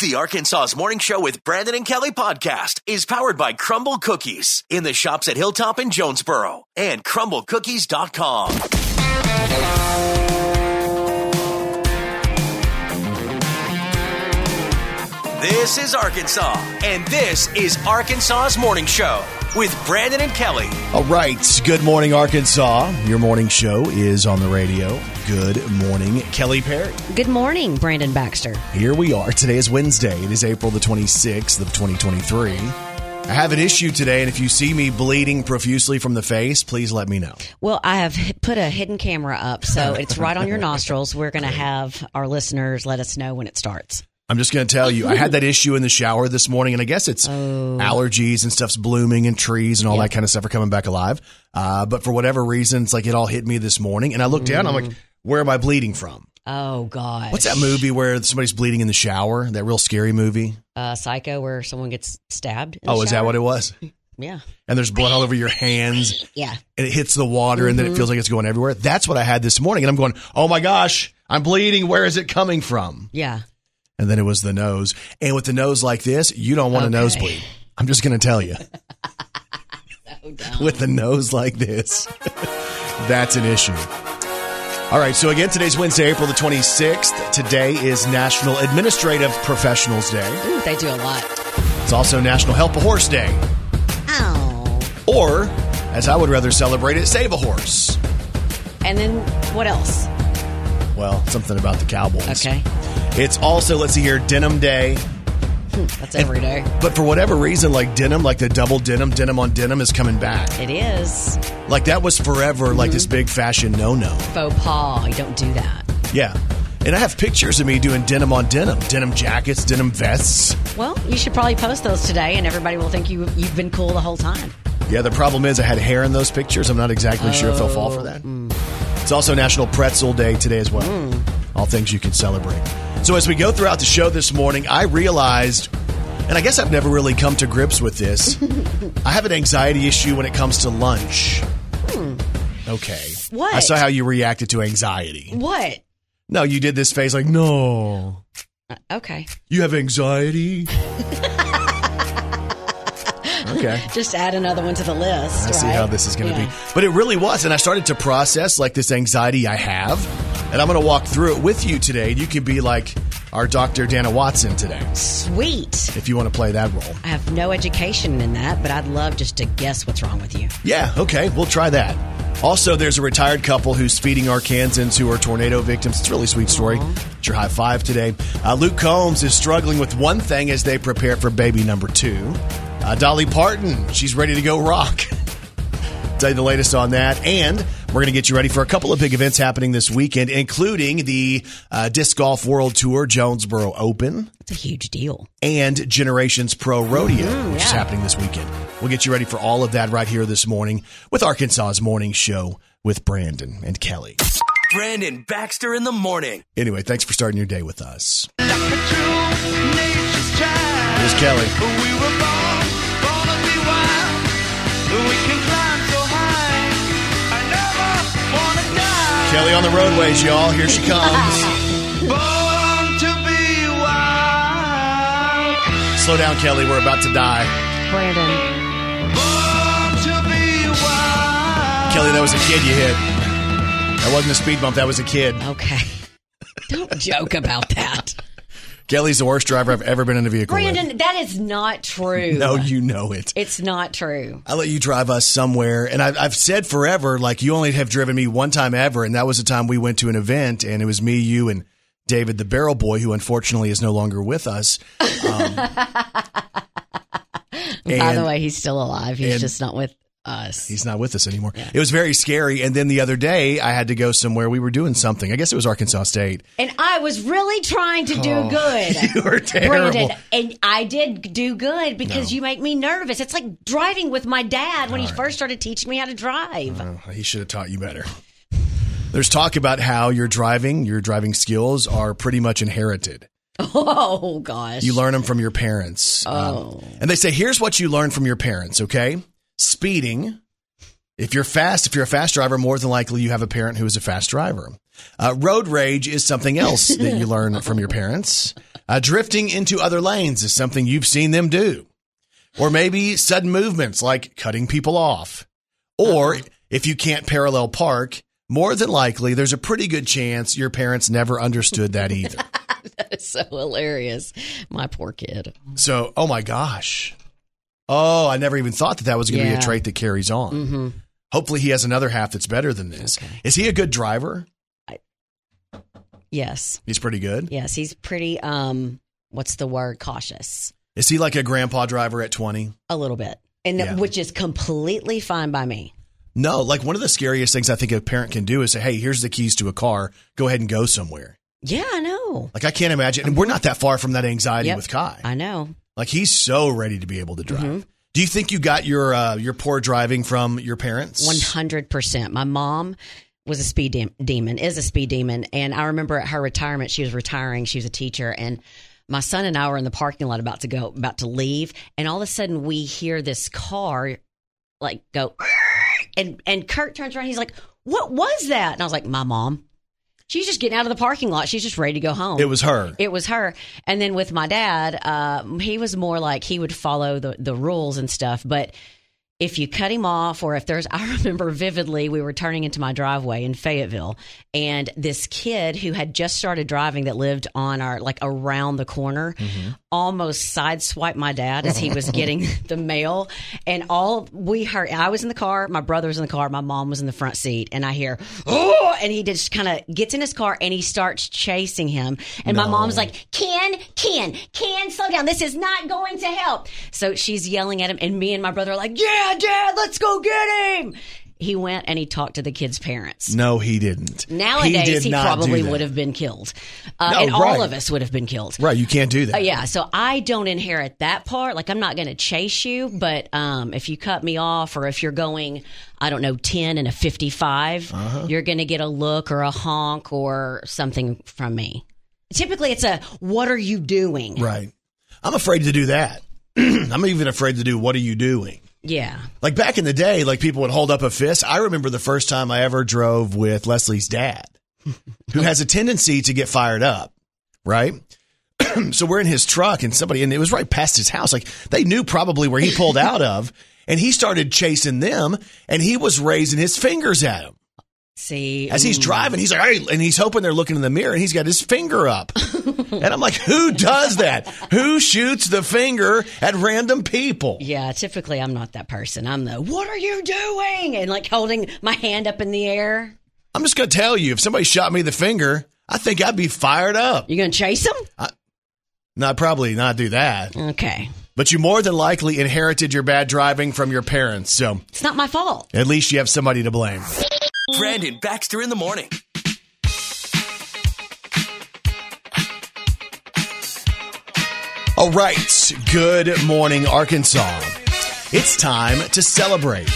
The Arkansas's Morning Show with Brandon and Kelly podcast is powered by Crumbl Cookies in the shops at Hilltop and Jonesboro and crumblcookies.com. This is Arkansas, and this is Arkansas's Morning Show with Brandon and Kelly. All right. Good morning, Arkansas. Your morning show is on the radio. Good morning, Kelly Perry. Good morning, Brandon Baxter. Here we are. Today is Wednesday. It is April the 26th of 2023. I have an issue today, and if you see me bleeding profusely from the face, please let me know. Well, I have put a hidden camera up, so it's right on your nostrils. We're going to have our listeners let us know when it starts. I'm just going to tell you, I had that issue in the shower this morning, and I guess it's Oh. allergies and stuff's blooming and trees and all that kind of stuff are coming back alive. Uh, but for whatever reason, it's like it all hit me this morning, and I looked down, I'm like, where am I bleeding from? Oh, God. What's that movie where somebody's bleeding in the shower? That real scary movie? Uh, Psycho, where someone gets stabbed. in the Oh, is that what it was? Yeah. And there's blood all over your hands Yeah. and it hits the water and then it feels like it's going everywhere. That's what I had this morning. And I'm going, oh my gosh, I'm bleeding. Where is it coming from? Yeah. And then it was the nose. And with the nose like this, you don't want a nosebleed. I'm just going to tell you. with the nose like this, that's an issue. All right, so again, today's Wednesday, April the 26th. Today is National Administrative Professionals Day. Ooh, they do a lot. It's also National Help a Horse Day. Oh. Or, as I would rather celebrate it, Save a Horse. And then what else? Well, something about the Cowboys. Okay. It's also, let's see here, Denim Day. That's every day. But for whatever reason, like denim, like the double denim, denim on denim is coming back. It is Like that was forever like this mm-hmm. big fashion no no. faux pas. You don't do that. Yeah. And I have pictures of me doing denim on denim, denim jackets, denim vests. Well, you should probably post those today, and everybody will think you, you've been cool the whole time. Yeah, the problem is I had hair in those pictures. I'm not exactly sure if they'll fall for oh. that. It's also National Pretzel Day today as well. Mm. All things you can celebrate. So as we go throughout the show this morning, I realized, and I guess I've never really come to grips with this, I have an anxiety issue when it comes to lunch. Okay. What? I saw how you reacted to anxiety. What? No, you did this face like, no. Uh, okay. You have anxiety? okay. Just add another one to the list. I see how this is going to Yeah. be. But it really was. And I started to process like this anxiety I have. And I'm going to walk through it with you today. You can be like our Dr. Dana Watson today Sweet. if you want to play that role. I have no education in that, but I'd love just to guess what's wrong with you. Yeah, okay, we'll try that. Also, there's a retired couple who's feeding Arkansans who are tornado victims. It's a really sweet story. It's your high five today. Uh, Luke Combs is struggling with one thing as they prepare for baby number two. Uh, Dolly Parton, she's ready to go rock. Tell you the latest on that. And we're going to get you ready for a couple of big events happening this weekend, including the uh, Disc Golf World Tour Jonesboro Open It's a huge deal. and Generations Pro Rodeo, which is happening this weekend. We'll get you ready for all of that right here this morning with Arkansas's Morning Show with Brandon and Kelly. Brandon Baxter in the morning. Anyway, thanks for starting your day with us. Like true child. Here's Kelly. Kelly on the roadways, y'all. Here she comes. Born to be wild. Slow down, Kelly. We're about to die. Brandon, Born to be wild. Kelly, that was a kid you hit. That wasn't a speed bump. That was a kid. okay. Don't joke about that. Kelly's the worst driver I've ever been in a vehicle with. Brandon, that is not true. No, you know it. It's not true. I let you drive us somewhere, and I've, I've said forever, like you only have driven me one time ever, and that was the time we went to an event, and it was me, you, and David, the Barrel Boy, who unfortunately is no longer with us. Um, By the way, he's still alive. He's and- just not with us. he's not with us anymore. It was very scary, and then the other day I had to go somewhere. We were doing something. I guess it was Arkansas State. And I was really trying to do oh, good. Oh, You were terrible. Brandon, and I did do good because you make me nervous. It's like driving with my dad when he first started teaching me how to drive. He should have taught you better. There's talk about how your driving, your driving skills are pretty much inherited. Oh gosh. You learn them from your parents. Um, oh. and they say, here's what you learn from your parents, okay? Speeding. If you're fast, if you're a fast driver, more than likely you have a parent who is a fast driver. Uh, road rage is something else that you learn from your parents. Uh, drifting into other lanes is something you've seen them do. Or maybe sudden movements like cutting people off. Or if you can't parallel park, more than likely there's a pretty good chance your parents never understood that either. That is so hilarious. My poor kid. so, oh my gosh. Oh, I never even thought that that was going to be a trait that carries on. Mm-hmm. Hopefully he has another half that's better than this. Is he a good driver? Yes. He's pretty good. Yes. He's pretty, um, what's the word? Cautious. Is he like a grandpa driver at 20? A little bit. And Yeah. which is completely fine by me. No, like one of the scariest things I think a parent can do is say, "Hey, here's the keys to a car. Go ahead and go somewhere." Yeah, I know. Like I can't imagine, and we're not that far from that anxiety Yep. with Kai. I know. Like he's so ready to be able to drive. Mm-hmm. Do you think you got your uh, your poor driving from your parents? 100%. My mom was a speed dem- demon, is a speed demon. And I remember at her retirement, she was retiring. She was a teacher. And my son and I were in the parking lot about to go, about to leave. And all of a sudden, we hear this car like go, and, and Kurt turns around. He's like, What was that? And I was like, My mom. She's just getting out of the parking lot. She's just ready to go home. It was her. It was her. And then with my dad, uh, he was more like he would follow the, the rules and stuff. But if you cut him off, or if there's, I remember vividly, we were turning into my driveway in Fayetteville, and this kid who had just started driving that lived on our, like around the corner, mm-hmm. almost sideswiped my dad as he was getting the mail. And all we heard, I was in the car, my brother was in the car, my mom was in the front seat, and I hear, oh, and he just kind of gets in his car and he starts chasing him. And my mom's like, Ken, Ken, Ken, slow down. This is not going to help. So she's yelling at him, and me and my brother are like, yeah, dad, let's go get him. He went and he talked to the kid's parents. no, he didn't. Nowadays, did he, probably would have been killed. Uh, No, and all of us would have been killed. Right, you can't do that. Uh, yeah, so I don't inherit that part. Like I'm not going to chase you, but um, if you cut me off, or if you're going, I don't know, ten and a 55, Uh-huh. you're going to get a look or a honk or something from me. Typically, it's a "What are you doing?" Right. I'm afraid to do that. I'm even afraid to do what are you doing? Yeah, Like back in the day, like people would hold up a fist. I remember the first time I ever drove with Leslie's dad, who has a tendency to get fired up, right? so we're in his truck and somebody, and it was right past his house. Like they knew probably where he pulled out of, and he started chasing them, and he was raising his fingers at him see, as he's mm, driving. He's like, hey, and he's hoping they're looking in the mirror, and he's got his finger up. and I'm like, who does that? Who shoots the finger at random people? Yeah, typically I'm not that person. I'm the "What are you doing?" and like holding my hand up in the air. I'm just going to tell you, if somebody shot me the finger, I think I'd be fired up. You're going to chase him? No, I'd probably not do that. Okay, But you more than likely inherited your bad driving from your parents. So it's not my fault. at least you have somebody to blame. Brandon Baxter in the morning. All right. Good morning, Arkansas. It's time to celebrate.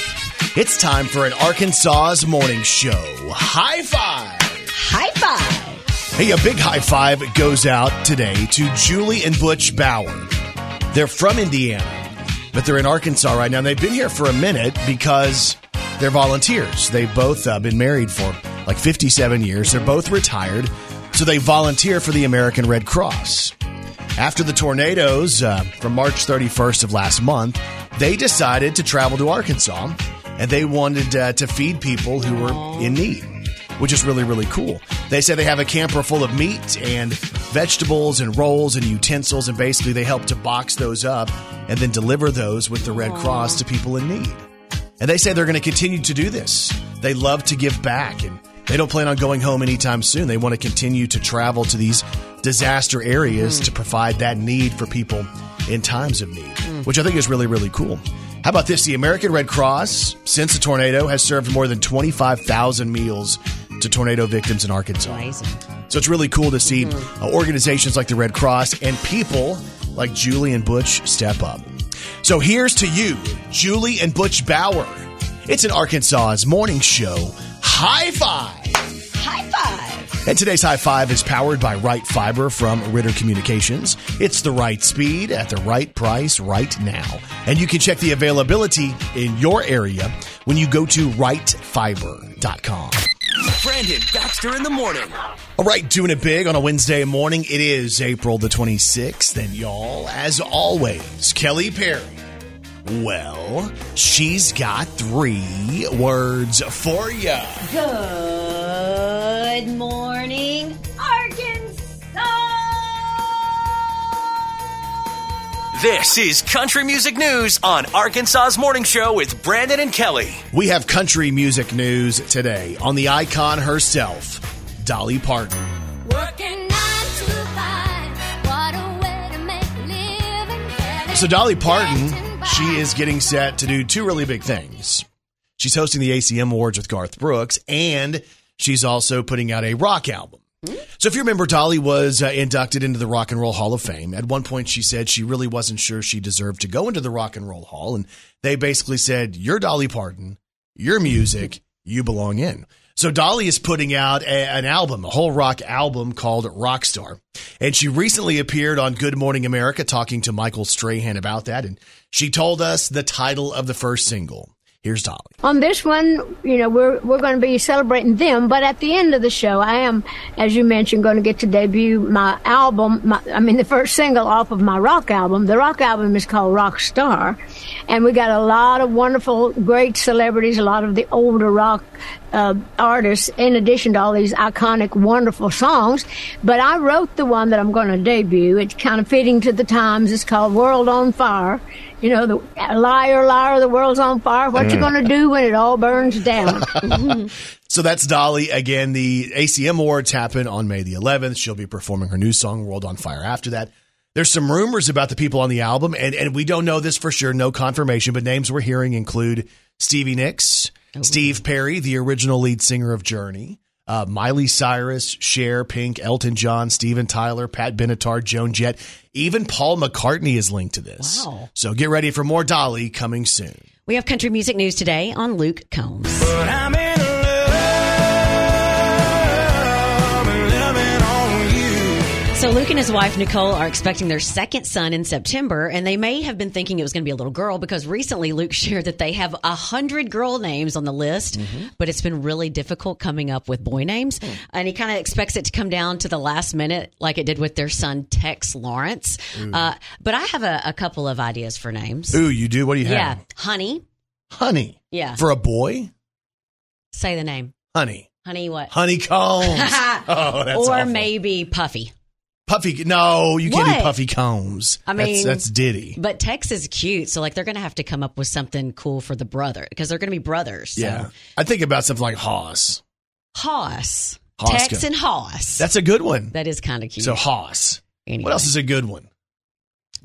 It's time for an Arkansas's morning show. High five. High five. Hey, a big high five goes out today to Julie and Butch Bauer. They're from Indiana, but they're in Arkansas right now. And they've been here for a minute because they're volunteers. They've both uh, been married for like 57 years. They're both retired, so they volunteer for the American Red Cross. After the tornadoes uh, from March 31st of last month, they decided to travel to Arkansas and they wanted uh, to feed people who were in need, which is really, really cool. They said they have a camper full of meat and vegetables and rolls and utensils, and basically they help to box those up and then deliver those with the Red Cross to people in need. And they say they're going to continue to do this. They love to give back and they don't plan on going home anytime soon. They want to continue to travel to these disaster areas hmm. to provide that need for people in times of need, hmm. which I think is really, really cool. How about this? The American Red Cross, since the tornado, has served more than 25,000 meals to tornado victims in Arkansas. Amazing. So it's really cool to see hmm. uh, organizations like the Red Cross and people like Julie and Butch step up. So here's to you, Julie and Butch Bauer. It's an Arkansas's morning show. High five! High five. And today's high five is powered by Right Fiber from Ritter Communications. It's the right speed at the right price right now. And you can check the availability in your area when you go to rightfiber.com. Brandon Baxter in the morning. All right, doing it big on a Wednesday morning. It is April the 26th, and y'all, as always, Kelly Perry. Well, she's got three words for you. Good morning, This is Country Music News on Arkansas's Morning Show with Brandon and Kelly. We have country music news today on the icon herself, Dolly Parton. Working nine to five. What a way to make a living. So, Dolly Parton, she is getting set to do two really big things. She's hosting the ACM Awards with Garth Brooks, and she's also putting out a rock album. So, if you remember, Dolly was uh, inducted into the Rock and Roll Hall of Fame. At one point, she said she really wasn't sure she deserved to go into the Rock and Roll Hall. And they basically said, You're Dolly Parton, your music, you belong in. So, Dolly is putting out a, an album, a whole rock album called Rockstar. And she recently appeared on Good Morning America talking to Michael Strahan about that. And she told us the title of the first single. Here's Dolly. On this one, you know, we're we're going to be celebrating them, but at the end of the show, I am, as you mentioned, going to get to debut my album. My, I mean, the first single off of my rock album. The rock album is called Rock Star, and we got a lot of wonderful, great celebrities, a lot of the older rock uh, artists, in addition to all these iconic, wonderful songs. But I wrote the one that I'm going to debut. It's kind of fitting to the times. It's called World on Fire. You know, the liar, liar, the world's on fire. What you mm. going to do when it all burns down? So that's Dolly. Again, the ACM Awards happen on May the 11th. She'll be performing her new song, World on Fire, after that. There's some rumors about the people on the album, and, and we don't know this for sure, no confirmation, but names we're hearing include Stevie Nicks, oh. Steve Perry, the original lead singer of Journey, uh, Miley Cyrus, Cher, Pink, Elton John, Steven Tyler, Pat Benatar, Joan Jett, even Paul McCartney is linked to this. Wow. So get ready for more Dolly coming soon. We have country music news today on Luke Combs. So Luke and his wife Nicole are expecting their second son in September, and they may have been thinking it was going to be a little girl because recently Luke shared that they have a hundred girl names on the list, but it's been really difficult coming up with boy names, and he kind of expects it to come down to the last minute, like it did with their son Tex Lawrence. Uh, but I have a, a couple of ideas for names. Ooh, you do? What do you have? Yeah, Honey. Honey. Yeah, For a boy? say the name. Honey. Honey, what? Honeycombs. oh, that's or awful. maybe Puffy. Puffy. No, you can't What? do Puffy Combs. I mean- that's Diddy. But Tex is cute, so like they're gonna have to come up with something cool for the brother because they're gonna be brothers. So. Yeah. I think about something like Hoss. Hoss, Tex go- and Hoss. That's a good one. that is kind of cute. So Hoss. anyway, What else is a good one?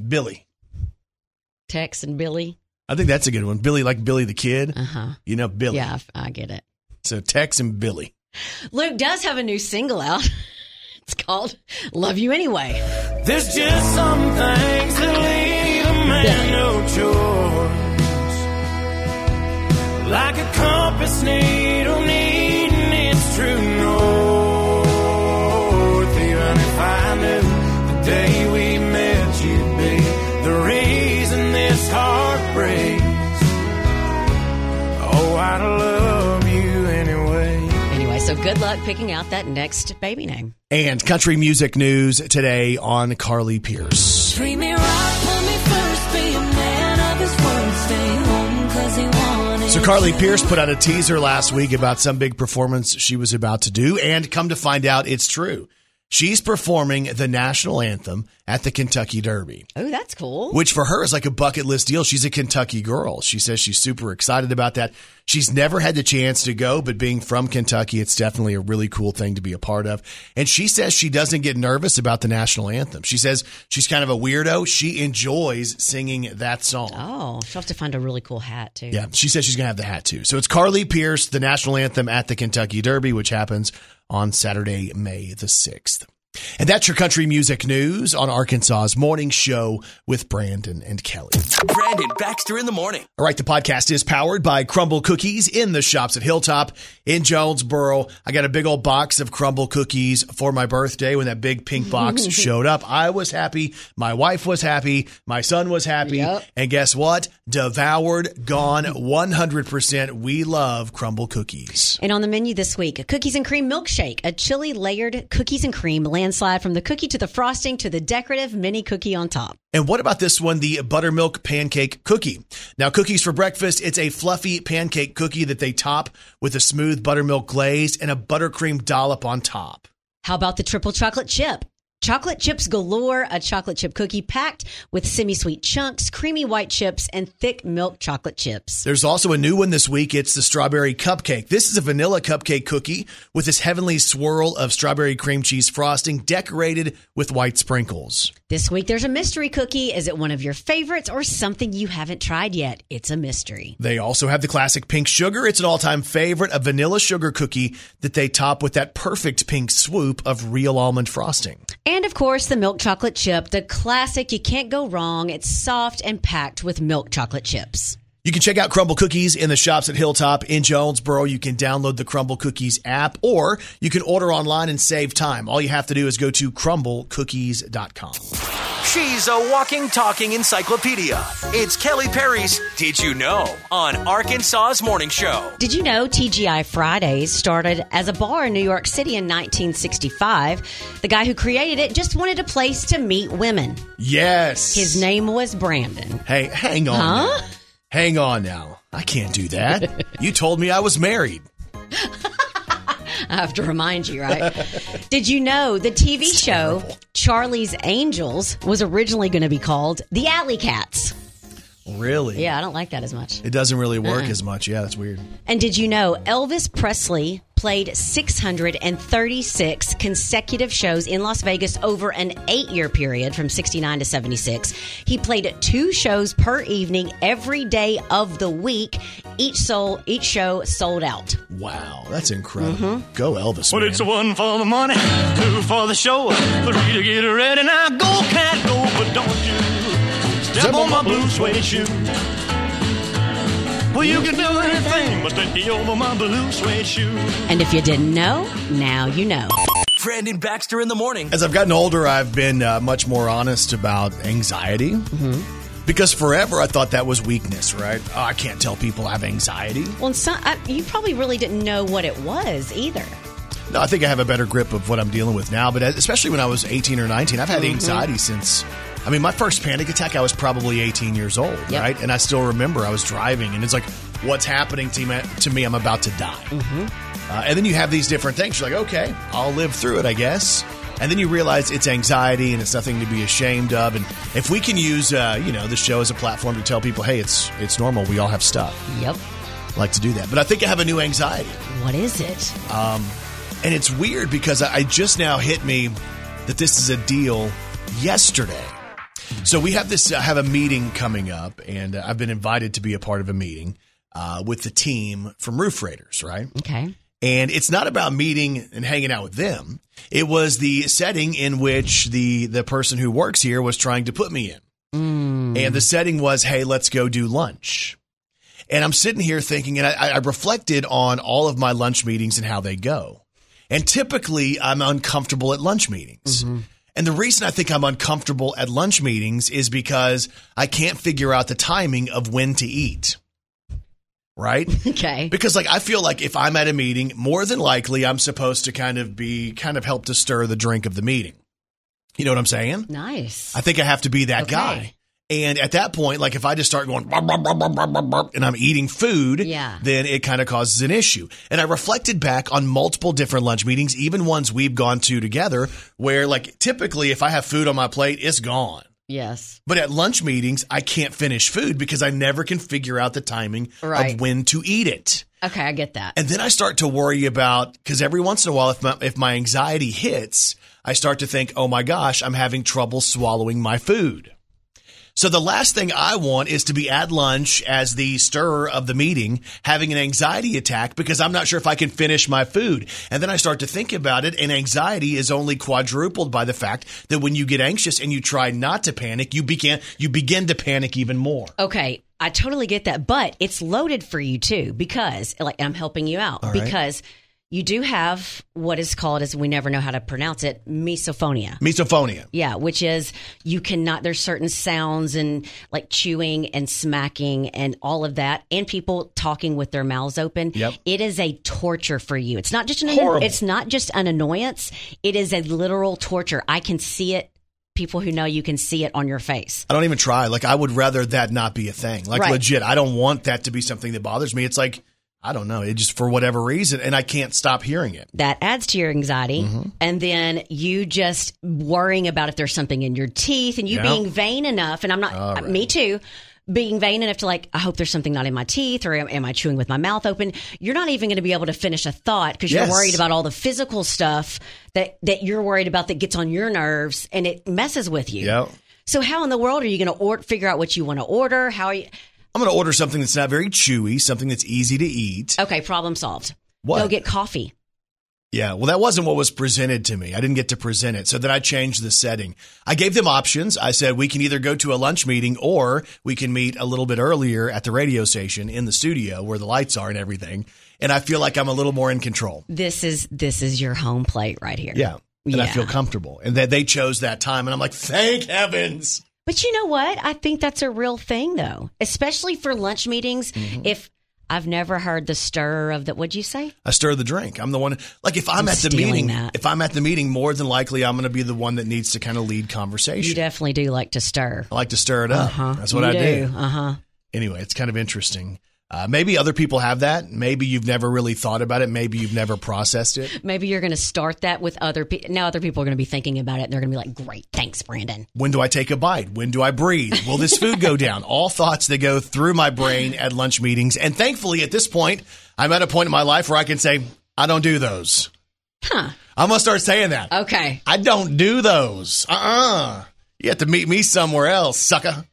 Billy. Tex and Billy. I think that's a good one. Billy, like Billy the Kid. Uh huh. You know, Billy. Yeah, I get it. So Tex and Billy. Luke does have a new single out. it's called "Love You Anyway." There's just some things that leave a man no choice. Like a compass needle so good luck picking out that next baby name. And country music news today on Carly Pearce. Treat me right, put me first, be a man of his word, stay home 'cause he wanted So Carly to. Pearce put out a teaser last week about some big performance she was about to do, and come to find out it's true. She's performing the national anthem at the Kentucky Derby. Oh, that's cool. which for her is like a bucket list deal. She's a Kentucky girl. She says she's super excited about that. She's never had the chance to go, but being from Kentucky, it's definitely a really cool thing to be a part of. And she says she doesn't get nervous about the national anthem. She says she's kind of a weirdo. She enjoys singing that song. Oh, she'll have to find a really cool hat too. Yeah, she says she's going to have the hat too. So it's Carly Pearce, the national anthem at the Kentucky Derby, which happens on Saturday, May the 6th. And that's your country music news on Arkansas's morning show with Brandon and Kelly. Brandon Baxter in the morning. All right, the podcast is powered by Crumbl Cookies in the shops at Hilltop in Jonesboro. I got a big old box of Crumbl cookies for my birthday when that big pink box showed up. I was happy. My wife was happy. My son was happy. Yep. And guess what? Devoured, gone 100%. We love Crumbl Cookies. And on the menu this week, a cookies and cream milkshake, a chili layered cookies and cream landslide from the cookie to the frosting to the decorative mini cookie on top. And what about this one, the buttermilk pancake cookie? Now, cookies for breakfast, it's a fluffy pancake cookie that they top with a smooth buttermilk glaze and a buttercream dollop on top. How about the triple chocolate chip? Chocolate chips galore, a chocolate chip cookie packed with semi sweet chunks, creamy white chips, and thick milk chocolate chips. There's also a new one this week. It's the strawberry cupcake. This is a vanilla cupcake cookie with this heavenly swirl of strawberry cream cheese frosting decorated with white sprinkles. This week there's a mystery cookie. Is it one of your favorites or something you haven't tried yet? It's a mystery. They also have the classic pink sugar. It's an all time favorite, a vanilla sugar cookie that they top with that perfect pink swoop of real almond frosting. And of course, the milk chocolate chip, the classic. You can't go wrong. It's soft and packed with milk chocolate chips. You can check out Crumbl Cookies in the shops at Hilltop in Jonesboro. You can download the Crumbl Cookies app or you can order online and save time. All you have to do is go to crumblcookies.com. She's a walking, talking encyclopedia. It's Kelly Perry's Did You Know on Arkansas's Morning Show. Did you know TGI Fridays started as a bar in New York City in 1965? The guy who created it just wanted a place to meet women. Yes. His name was Brandon. Hey, hang on. Huh? Hang on now. I can't do that. you told me I was married. I have to remind you, right? Did you know the TV show Charlie's Angels was originally going to be called The Alley Cats? Really? Yeah, I don't like that as much. It doesn't really work as much. Yeah, that's weird. And did you know Elvis Presley played 636 consecutive shows in Las Vegas over an eight year period from 69 to 76? He played two shows per evening every day of the week. Each, sold, each show sold out. Wow, that's incredible. Mm-hmm. Go Elvis. Well, man. it's one for the money, two for the show, three to get ready. Now go, cat, go, but don't you step on my blue suede shoe. Well, you can do anything but stay over my blue suede shoe. And if you didn't know, now you know. Brandon Baxter in the morning. As I've gotten older, I've been uh, much more honest about anxiety. Mm-hmm. Because forever I thought that was weakness, right? Oh, I can't tell people I have anxiety. Well, and some, I, you probably really didn't know what it was either. No, I think I have a better grip of what I'm dealing with now, but especially when I was 18 or 19, I've had Mm-hmm. anxiety since. I mean, my first panic attack, I was probably 18 years old, Yep. right? And I still remember I was driving, and it's like, what's happening to me? To me, I'm about to die. Mm-hmm. Uh, and then you have these different things. You're like, okay, I'll live through it, I guess. And then you realize it's anxiety and it's nothing to be ashamed of. And if we can use, uh, you know, the show as a platform to tell people, hey, it's it's normal. We all have stuff. Yep. I like to do that. But I think I have a new anxiety. What is it? Um, And it's weird because I I just now hit me that this is a deal yesterday. So we have this, I have a meeting coming up, and uh, I've been invited to be a part of a meeting uh, with the team from Roof Raiders, right? Okay. And it's not about meeting and hanging out with them. It was the setting in which the the person who works here was trying to put me in. And the setting was, hey, let's go do lunch. And I'm sitting here thinking, and I, I reflected on all of my lunch meetings and how they go. And typically, I'm uncomfortable at lunch meetings. And the reason I think I'm uncomfortable at lunch meetings is because I can't figure out the timing of when to eat. Right? Okay. Because like I feel like if I'm at a meeting, more than likely I'm supposed to kind of be kind of help to stir the drink of the meeting. You know what I'm saying? Nice. I think I have to be that Okay. guy. And at that point, like if I just start going and I'm eating food, Yeah. then it kind of causes an issue. And I reflected back on multiple different lunch meetings, even ones we've gone to together, where like typically if I have food on my plate, it's gone. Yes. But at lunch meetings, I can't finish food because I never can figure out the timing Right. of when to eat it. Okay, I get that. And then I start to worry about because every once in a while, if my, if my anxiety hits, I start to think, oh my gosh, I'm having trouble swallowing my food. So the last thing I want is to be at lunch as the stirrer of the meeting, having an anxiety attack because I'm not sure if I can finish my food. And then I start to think about it, and anxiety is only quadrupled by the fact that when you get anxious and you try not to panic, you begin you begin to panic even more. Okay, I totally get that, but it's loaded for you too because like I'm helping you out right. because you do have what is called as we never know how to pronounce it, misophonia. Misophonia. Yeah, which is you cannot there's certain sounds and like chewing and smacking and all of that and people talking with their mouths open. Yep. It is a torture for you. It's not just an Horrible. it's not just an annoyance. It is a literal torture. I can see it. People who know you can see it on your face. I don't even try. Like I would rather that not be a thing. Like Right. legit, I don't want that to be something that bothers me. It's like I don't know. It just for whatever reason, and I can't stop hearing it. that adds to your anxiety Mm-hmm. and then you just worrying about if there's something in your teeth and you Yeah. being vain enough and i'm not right. me too being vain enough to like i hope there's something not in my teeth or am, am i chewing with my mouth open you're not even going to be able to finish a thought because Yes. you're worried about all the physical stuff that that you're worried about that gets on your nerves and it messes with you Yeah. so how in the world are you going to or- figure out what you want to order how are you I'm going to order something that's not very chewy, something that's easy to eat. okay problem solved What? go get coffee Yeah, well, that wasn't what was presented to me. I didn't get to present it. So then I changed the setting. I gave them options. I said, we can either go to a lunch meeting or we can meet a little bit earlier at the radio station in the studio where the lights are and everything. And I feel like I'm a little more in control. this is this is your home plate right here Yeah. And I feel comfortable. And that they chose that time. And I'm like, thank heavens. But you know what? I think that's a real thing, though, especially for lunch meetings. Mm-hmm. If I've never heard the stir of the, what'd you say? I stir the drink. I'm the one. Like if I'm, I'm at the meeting, that. if I'm at the meeting, more than likely I'm going to be the one that needs to kind of lead conversation. You definitely do like to stir. I like to stir it up. That's what You I do. Uh huh. Anyway, it's kind of interesting. Uh, maybe other people have that. Maybe you've never really thought about it. Maybe you've never processed it. Maybe you're going to start that with other people. Now other people are going to be thinking about it and they're going to be like, great, thanks, Brandon. When do I take a bite? When do I breathe? Will this food go down? All thoughts that go through my brain at lunch meetings. And thankfully, at this point, I'm at a point in my life where I can say, I don't do those. Huh. I'm going to start saying that. Okay. I don't do those. Uh uh You have to meet me somewhere else, sucker.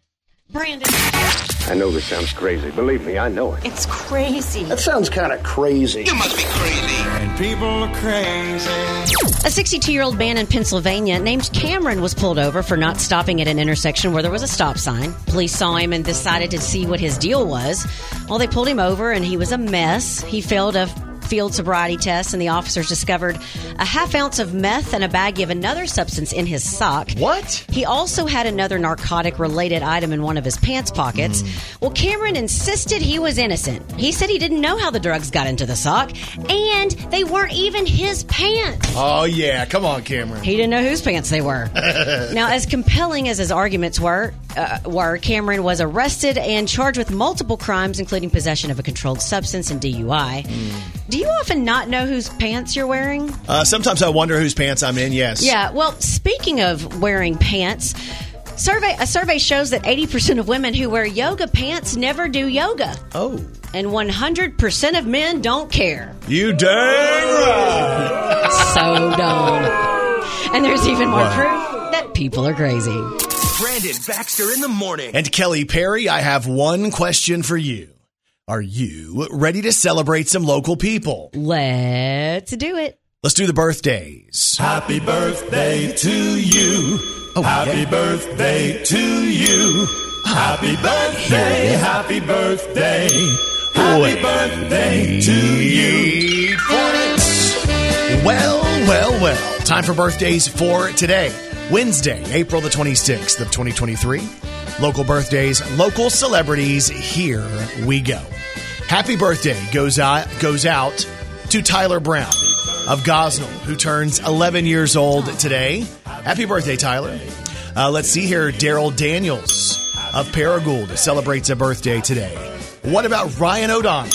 Brandon. I know this sounds crazy. Believe me, I know it. It's crazy. That sounds kind of crazy. You must be crazy. And people are crazy. A 62 year old man in Pennsylvania named Cameron was pulled over for not stopping at an intersection where there was a stop sign. Police saw him and decided to see what his deal was. Well, they pulled him over and he was a mess. He failed a field sobriety test, and the officers discovered a half ounce of meth and a baggie of another substance in his sock. What? He also had another narcotic related item in one of his pants pockets. Hmm. Well, Cameron insisted he was innocent. He said he didn't know how the drugs got into the sock, and they weren't even his pants. Oh, yeah. Come on, Cameron. He didn't know whose pants they were. now, as compelling as his arguments were, uh, were Cameron was arrested and charged with multiple crimes, including possession of a controlled substance and DUI. Do you often not know whose pants you're wearing? Uh, sometimes I wonder whose pants I'm in, yes. Yeah. Well, speaking of wearing pants. Survey a survey shows that 80% of women who wear yoga pants never do yoga, Oh. and 100% of men don't care. You dang right. So dumb. And there's even more proof that people are crazy. Brandon Baxter in the morning. And Kelly Perry, I have one question for you. Are you ready to celebrate some local people? Let's do it. Let's do the birthdays. Happy birthday to you. Oh, Happy yeah. birthday to you. Happy birthday, happy birthday. Happy Wait. birthday to you. Well, well, well. Time for birthdays for today, Wednesday, April the 26th of 2023. Local birthdays, local celebrities. Here we go. Happy birthday goes out, goes out to Tyler Brown of Gosnell, who turns 11 years old today. Happy birthday, Tyler. Uh, let's see here. Daryl Daniels of Paragould celebrates a birthday today. What about Ryan O'Donnell?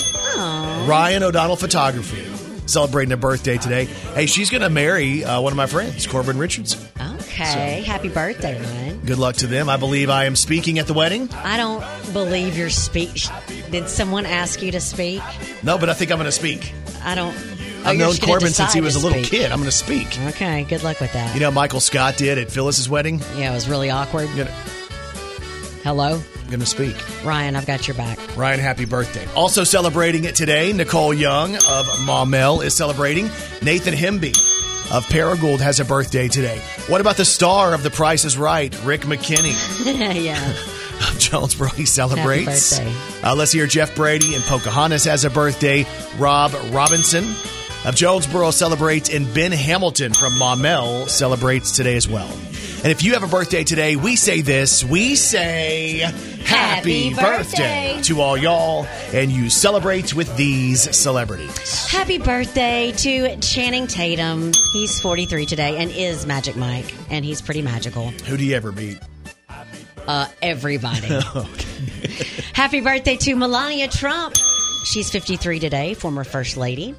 Ryan O'Donnell Photography celebrating a birthday today. Hey, she's going to marry uh, one of my friends, Corbin Richardson. Okay. Happy birthday, Ryan. Good luck to them. I believe I am speaking at the wedding. I don't believe your speech. Did someone ask you to speak? No, but I think I'm going to speak. I don't. oh, I've known Corbin since he was a little speak. kid. I'm going to speak. Okay. Good luck with that. You know, Michael Scott did at Phyllis's wedding. yeah, it was really awkward. You know- Hello, going to speak. Ryan. I've got your back. Ryan, happy birthday. Also celebrating it today, Nicole Young of Maumelle is celebrating. Nathan Hemby of Paragould has a birthday today. What about the star of The Price is Right, Rick McKinney yeah. of Jonesboro? He celebrates. birthday. Uh, let's hear Jeff Brady and Pocahontas has a birthday. Rob Robinson of Jonesboro celebrates, and Ben Hamilton from Maumelle celebrates today as well. And if you have a birthday today, we say this. We say happy, Happy birthday. to all y'all, and you celebrate with these celebrities. Happy birthday to Channing Tatum. He's 43 today and is Magic Mike, and he's pretty magical. Who do you ever meet? Uh, everybody. Happy birthday to Melania Trump. She's 53 today, former First Lady.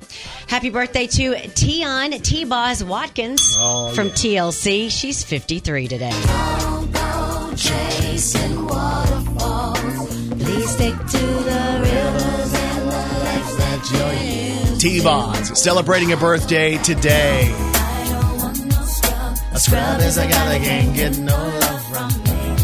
Happy birthday to Tionne T Boz Watkins Oh, from yeah. TLC. She's 53 today. Chasing waterfalls. Boz celebrating a birthday today. A scrub is a guy that can't get no love from me.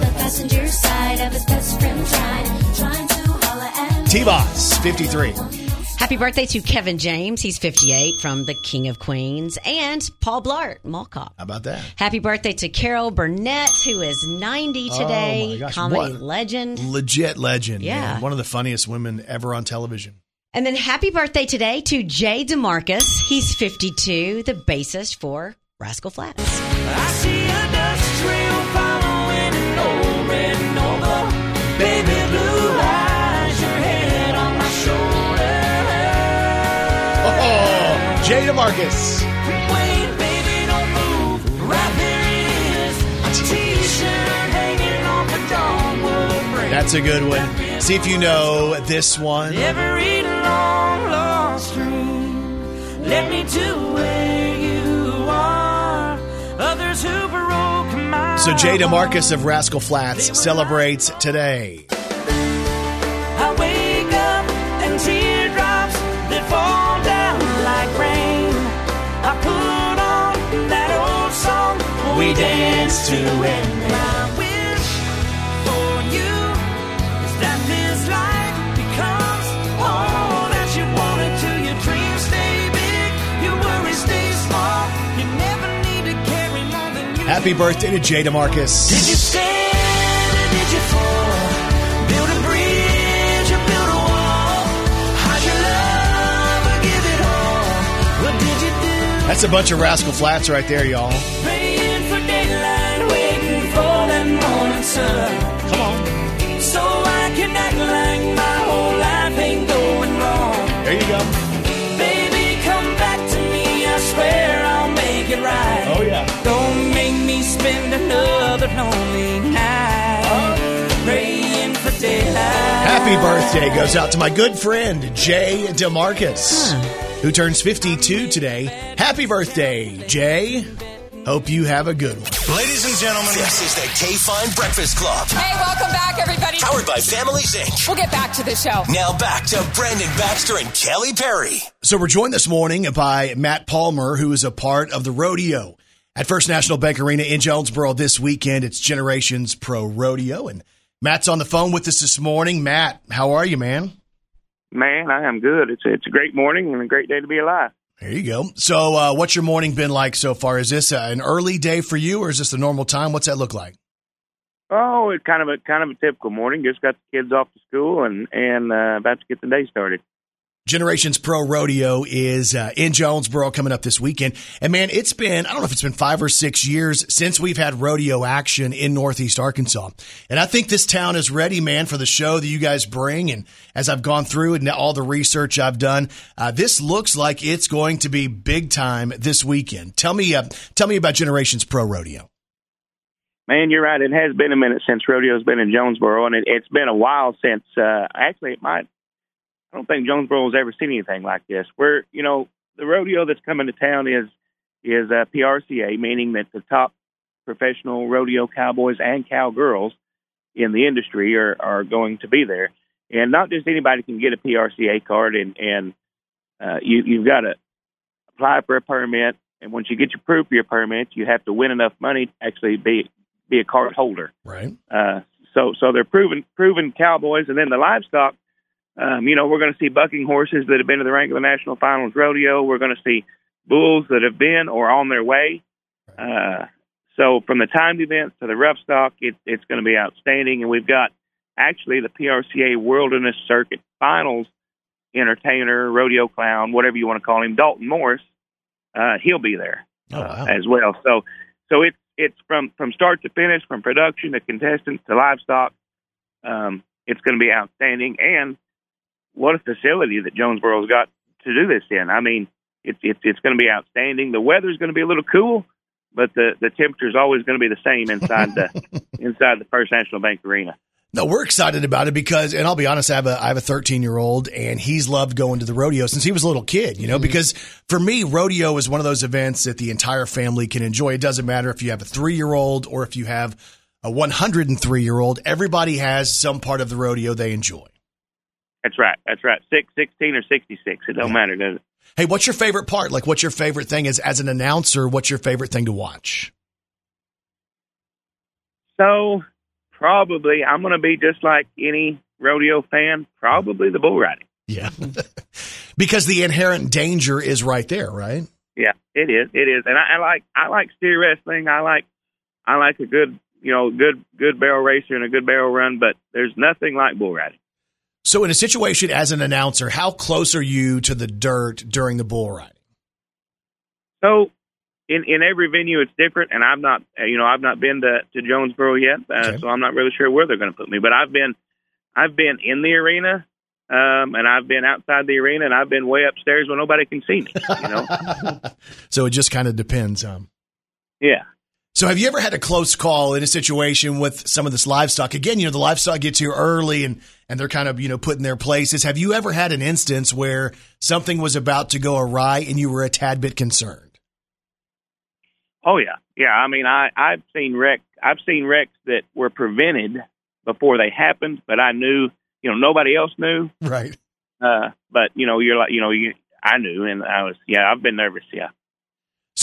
The passenger side of his best friend trying, trying to holler at T Boz, 53. Happy birthday to Kevin James. He's 58 from The King of Queens. And Paul Blart, Mall Cop. How about that? Happy birthday to Carol Burnett, who is 90 today. Oh, my gosh. Comedy What? legend. Legit legend. Yeah. man. One of the funniest women ever on television. And then happy birthday today to Jay DeMarcus. He's 52, the bassist for Rascal Flatts. Jay DeMarcus. Wait, baby, don't move. Right there is. A t-shirt hanging off a dogwood branch. That's a good one. See if you know this one. Every long lost dream led me to where you are. Others who broke my So Jay. DeMarcus of Rascal Flatts celebrates today. To carry more than you Happy birthday to Jay did you stand or did you fall? Build a bridge or build a wall? How'd you love or give it all? What did you do? That's a bunch of Rascal Flatts right there, y'all. Morning. Come on. So I can act like my whole life ain't going wrong. There you go. Baby, come back to me. I swear I'll make it right. Oh, yeah. Don't make me spend another lonely night oh. praying for daylight. Happy birthday goes out to my good friend, Jay DeMarcus, who turns 52 today. Happy birthday, Jay. Hope you have a good one. Ladies and gentlemen, this is the KFIN Breakfast Club. Hey, welcome back, everybody. Powered by Families Inc. We'll get back to the show. Now back to Brandon Baxter and Kelly Perry. So we're joined this morning by Matt Palmer, who is a part of the rodeo at First National Bank Arena in Jonesboro this weekend. It's Generations Pro Rodeo, and Matt's on the phone with us this morning. Matt, how are you, man? Man, I am good. It's it's a great morning and a great day to be alive. There you go. So, uh, what's your morning been like so far? Is this uh, an early day for you, or is this a normal time? What's that look like? Oh, it's kind of a kind of a typical morning. Just got the kids off to school and and uh, about to get the day started. Generations Pro Rodeo is uh, in Jonesboro coming up this weekend. And man, it's been, I don't know if it's been five or six years since we've had rodeo action in Northeast Arkansas. And I think this town is ready, man, for the show that you guys bring. And as I've gone through and all the research I've done, uh, this looks like it's going to be big time this weekend. Tell me, uh, tell me about Generations Pro Rodeo. Man, you're right. It has been a minute since rodeo's been in Jonesboro, and it, it's been a while since. Uh, actually, it might. I don't think Jonesboro has ever seen anything like this. Where you know the rodeo that's coming to town is is uh, PRCA, meaning that the top professional rodeo cowboys and cowgirls in the industry are are going to be there, and not just anybody can get a PRCA card, and and uh, you you've got to apply for a permit, and once you get your proof of your permit, you have to win enough money to actually be be a card holder. Right. Uh, so so they're proven proven cowboys, and then the livestock. Um, you know, we're going to see bucking horses that have been to the Wrangler National Finals Rodeo. We're going to see bulls that have been or on their way. Uh, so from the timed events to the rough stock, it, it's going to be outstanding. And we've got actually the PRCA Wilderness Circuit Finals entertainer, rodeo clown, whatever you want to call him, Dalton Morris. Uh, he'll be there Oh, wow. as well. So so it's it's from from start to finish, from production to contestants to livestock. Um, it's going to be outstanding, and what a facility that Jonesboro's got to do this in. I mean, it's it's it's going to be outstanding. The weather's going to be a little cool, but the the temperature is always going to be the same inside the inside the First National Bank Arena. No, we're excited about it because, and I'll be honest, I have a I have a 13 year old, and he's loved going to the rodeo since he was a little kid. You know, mm-hmm. because for me, rodeo is one of those events that the entire family can enjoy. It doesn't matter if you have a three year old or if you have a 103 year old. Everybody has some part of the rodeo they enjoy. That's right. That's right. Six, 16 or 66. It don't matter, does it? Hey, what's your favorite part? Like, what's your favorite thing as as an announcer? What's your favorite thing to watch? So probably I'm going to be just like any rodeo fan. Probably the bull riding. Yeah, because the inherent danger is right there, right? Yeah, it is. It is. And I, I like I like steer wrestling. I like I like a good you know good good barrel racer and a good barrel run. But there's nothing like bull riding. So, in a situation as an announcer, how close are you to the dirt during the bull riding? So in in every venue it's different, and I've not you know I've not been to to Jonesboro yet, uh, Okay. so I'm not really sure where they're going to put me. But I've been I've been in the arena. Um, and I've been outside the arena, and I've been way upstairs where nobody can see me. You know, So it just kind of depends. Um, yeah. So have you ever had a close call in a situation with some of this livestock? Again, you know, the livestock gets here early and, and they're kind of, you know, put in their places. Have you ever had an instance where something was about to go awry and you were a tad bit concerned? Oh yeah, yeah. I mean, I I've seen wreck. I've seen wrecks that were prevented before they happened, but I knew, you know, nobody else knew. Right. Uh, but you know, you're like, you know, you I knew, and I was, yeah, I've been nervous. Yeah.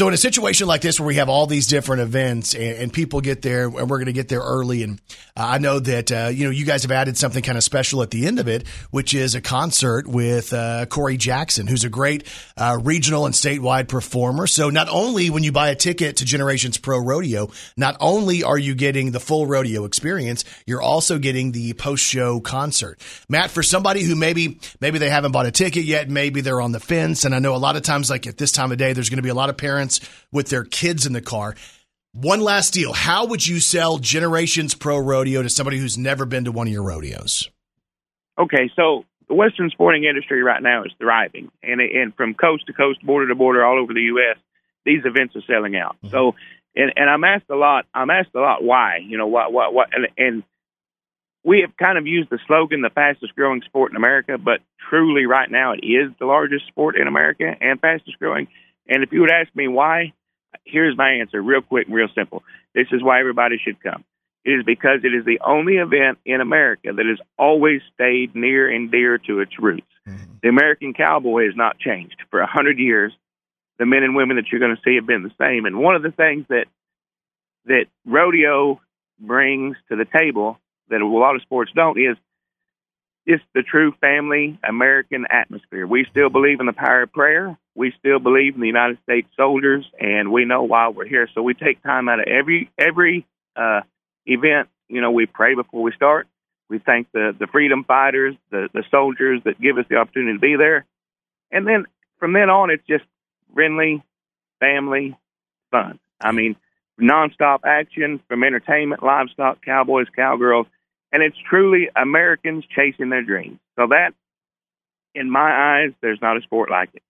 So in a situation like this where we have all these different events and, and people get there and we're going to get there early and uh, I know that uh, you know you guys have added something kind of special at the end of it which is a concert with uh, Corey Jackson who's a great uh, regional and statewide performer. So not only when you buy a ticket to Generations Pro Rodeo, not only are you getting the full rodeo experience, you're also getting the post-show concert. Matt, for somebody who maybe maybe they haven't bought a ticket yet, maybe they're on the fence and I know a lot of times like at this time of day there's going to be a lot of parents with their kids in the car. One last deal. How would you sell Generations Pro Rodeo to somebody who's never been to one of your rodeos? Okay, so the Western sporting industry right now is thriving, and and from coast to coast, border to border, all over the U.S., these events are selling out. Mm-hmm. So, and and I'm asked a lot. I'm asked a lot why. You know what what what and, and we have kind of used the slogan, the fastest growing sport in America, but truly right now it is the largest sport in America and fastest growing. And if you would ask me why, here's my answer real quick and real simple. This is why everybody should come. It is because it is the only event in America that has always stayed near and dear to its roots. Mm-hmm. The American cowboy has not changed for a hundred years. The men and women that you're going to see have been the same. And one of the things that that rodeo brings to the table that a lot of sports don't is it's the true family American atmosphere. We still believe in the power of prayer. We still believe in the United States soldiers, and we know why we're here. So we take time out of every every uh, event. You know, we pray before we start. We thank the the freedom fighters, the the soldiers that give us the opportunity to be there, and then from then on, it's just friendly, family, fun. I mean, nonstop action from entertainment, livestock, cowboys, cowgirls, and it's truly Americans chasing their dreams. So that, in my eyes, there's not a sport like it.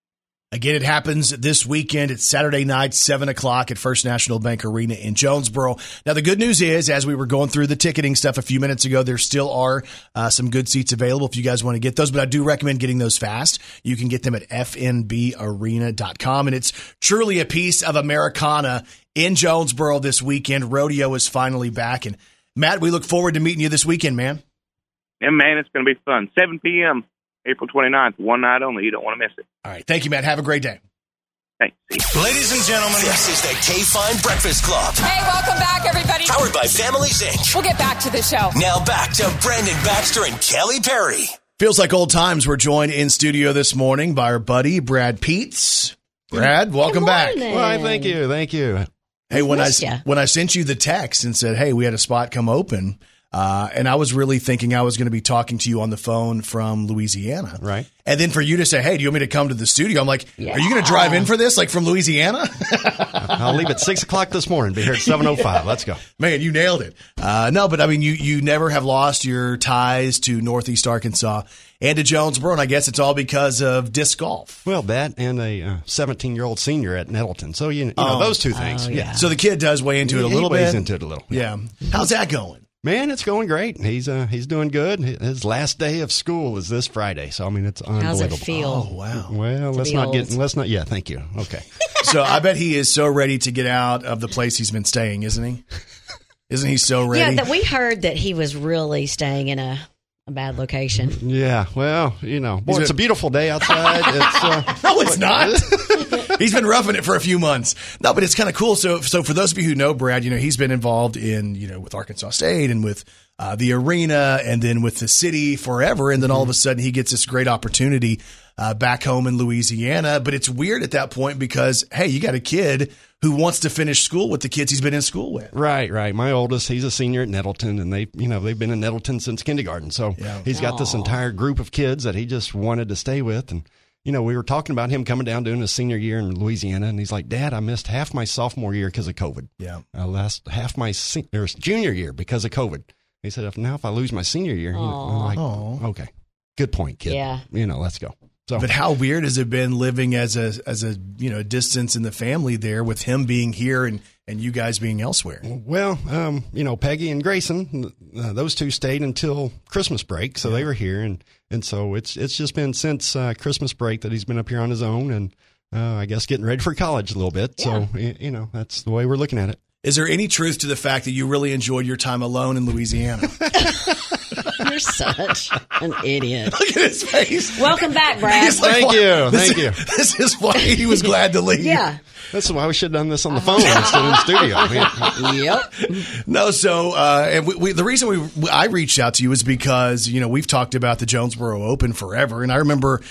Again, it happens this weekend. It's Saturday night, 7 o'clock at First National Bank Arena in Jonesboro. Now, the good news is, as we were going through the ticketing stuff a few minutes ago, there still are uh, some good seats available if you guys want to get those, but I do recommend getting those fast. You can get them at fnbarena.com, and it's truly a piece of Americana in Jonesboro this weekend. Rodeo is finally back, and Matt, we look forward to meeting you this weekend, man. And man, it's going to be fun. 7 p.m., April 29th, one night only. You don't want to miss it. All right. Thank you, Matt. Have a great day. Thanks. Ladies and gentlemen, this is the KFIN Breakfast Club. Hey, welcome back, everybody. Powered by Families Inc. We'll get back to the show. Now back to Brandon Baxter and Kelly Perry. Feels like old times. We're joined in studio this morning by our buddy Brad Pietz. Brad, welcome back. Why, thank you, thank you. Hey, when I ya. when I sent you the text and said, "Hey, we had a spot come open," uh, and I was really thinking I was going to be talking to you on the phone from Louisiana, Right. And then for you to say, "Hey, do you want me to come to the studio?" I'm like, "Are you going to drive in for this, like from Louisiana?" I'll leave at six o'clock this morning. Be here at seven o five. Let's go. Man, you nailed it. Uh, no, but I mean, you you never have lost your ties to Northeast Arkansas and to Jonesboro, and I guess it's all because of disc golf. Well, that and a seventeen year old senior at Nettleton. So you, you know those two things. yeah. So the kid does weigh into it a He little weighs bit. into it a little. Yeah. How's that going? Man, it's going great. He's uh, he's doing good. His last day of school is this Friday. So I mean, it's unbelievable. How's it feel? Oh wow. Well, let's be not get let's not. Yeah, thank you. Okay. So I bet he is so ready to get out of the place he's been staying, isn't he? Isn't he so ready? Yeah, that we heard that he was really staying in a, a bad location. Yeah. Well, you know, boy, it's a- a beautiful day outside. It's uh, no, it's not. he's been roughing it for a few months. No, but it's kind of cool. So, so for those of you who know Brad, you know he's been involved in you know with Arkansas State and with uh, the arena, and then with the city forever. And then all of a sudden, he gets this great opportunity uh, back home in Louisiana. But it's weird at that point because hey, you got a kid who wants to finish school with the kids he's been in school with. Right, right. My oldest, he's a senior at Nettleton, and they, you know, they've been in Nettleton since kindergarten. So Yeah. he's got this entire group of kids that he just wanted to stay with. And you know, we were talking about him coming down doing his senior year in Louisiana, and he's like, "Dad, I missed half my sophomore year because of COVID. Yeah. I lost half my se- or junior year because of COVID." He said, "If now if I lose my senior year, you I'm like, Aw. Oh, okay, good point, kid. Yeah. you know, let's go." So But how weird has it been living as a as a you know distance in the family there with him being here and and you guys being elsewhere? Well, um, you know, Peggy and Grayson, uh, those two stayed until Christmas break, so they were here, and and so it's it's just been since uh, Christmas break that he's been up here on his own, and uh, I guess getting ready for college a little bit. So you know, that's the way we're looking at it. Is there any truth to the fact that you really enjoyed your time alone in Louisiana? You're such an idiot. Look at his face. Welcome back, Brad. Like, Thank "What? you, This thank is- you." This is why he was glad to leave. Yeah. That's why we should have done this on the phone instead of in the studio. Yep. No, so uh, and we, we, the reason we I reached out to you is because you know we've talked about the Jonesboro Open forever, and I remember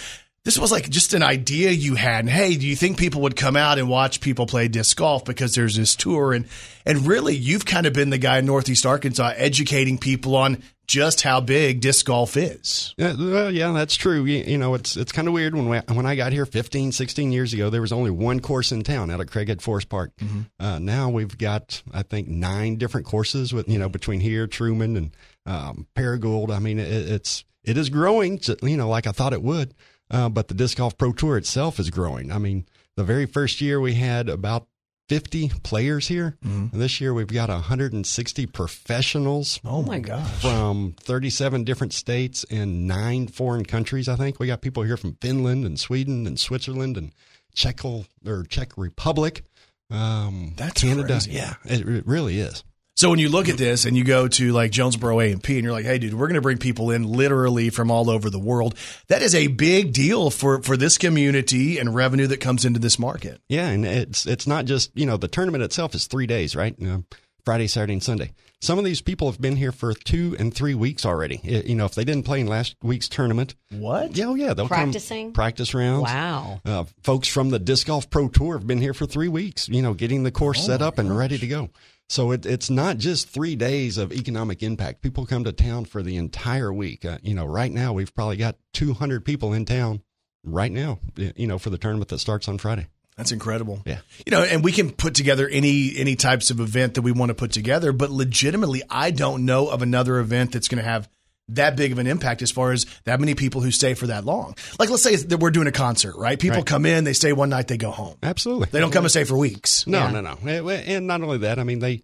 this was like just an idea you had. And hey, do you think people would come out and watch people play disc golf because there's this tour? And and really, you've kind of been the guy in Northeast Arkansas educating people on just how big disc golf is. Yeah, well, yeah, that's true. You, you know, it's it's kind of weird when we, when I got here 15, 16 years ago, there was only one course in town out at Craighead Forest Park. Uh, now we've got, I think, nine different courses with you know between here, Trumann, and um, Paragould. I mean, it, it's it is growing, you know, like I thought it would. Uh, but the disc golf pro tour itself is growing. I mean, the very first year we had about 50 players here. And this year we've got 160 professionals Oh my gosh! from 37 different states and nine foreign countries. I think we got people here from Finland and Sweden and Switzerland and Czech or Czech Republic. Um, That's Canada. crazy. Yeah, it, it really is. So when you look at this and you go to like Jonesboro A and P and you're like, hey, dude, we're going to bring people in literally from all over the world. That is a big deal for for this community and revenue that comes into this market. Yeah, and it's it's not just you know the tournament itself is three days, right? You know, Friday, Saturday, and Sunday. Some of these people have been here for two and three weeks already. I- You know, if they didn't play in last week's tournament, What? yeah, oh yeah, they'll Practicing? come practice rounds. Wow. Uh, folks from the Disc Golf Pro Tour have been here for three weeks, you know, getting the course set up and ready to go. So it, it's not just three days of economic impact. People come to town for the entire week. Uh, you know, right now we've probably got 200 people in town right now, you know, for the tournament that starts on Friday. That's incredible. Yeah. You know, and we can put together any any types of event that we want to put together, but legitimately I don't know of another event that's going to have that big of an impact as far as that many people who stay for that long. Like let's say that we're doing a concert, right? People Right. come in, they stay one night, they go home. Absolutely. They don't come and stay for weeks. No, Yeah. no, no. And- And not only that, I mean, they,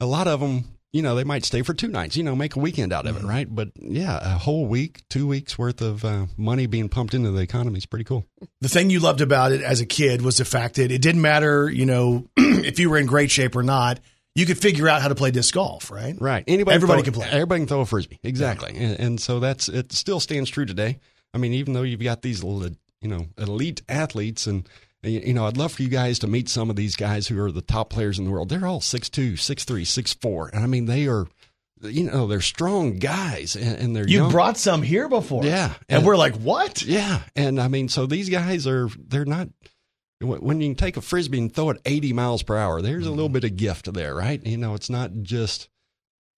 a lot of them, you know, they might stay for two nights, you know, make a weekend out of it, mm-hmm. right? But yeah, a whole week, two weeks worth of uh, money being pumped into the economy is pretty cool. The thing you loved about it as a kid was the fact that it didn't matter, you know, if you were in great shape or not, you could figure out how to play disc golf, right? Right. Anybody Everybody throw- can play. Everybody can throw a frisbee. Exactly. And, and so that's it. Still stands true today. I mean, even though you've got these, you know, elite athletes and you know, I'd love for you guys to meet some of these guys who are the top players in the world. They're all 6'2", 6'3", 6'4", and I mean they are, you know, they're strong guys, and, and they're You young. brought some here before. Yeah. And, we're like, what? Yeah, and I mean, so these guys are they're not. When you can take a frisbee and throw it 80 miles per hour, there's a little mm-hmm. bit of gift there, right? You know, it's not just.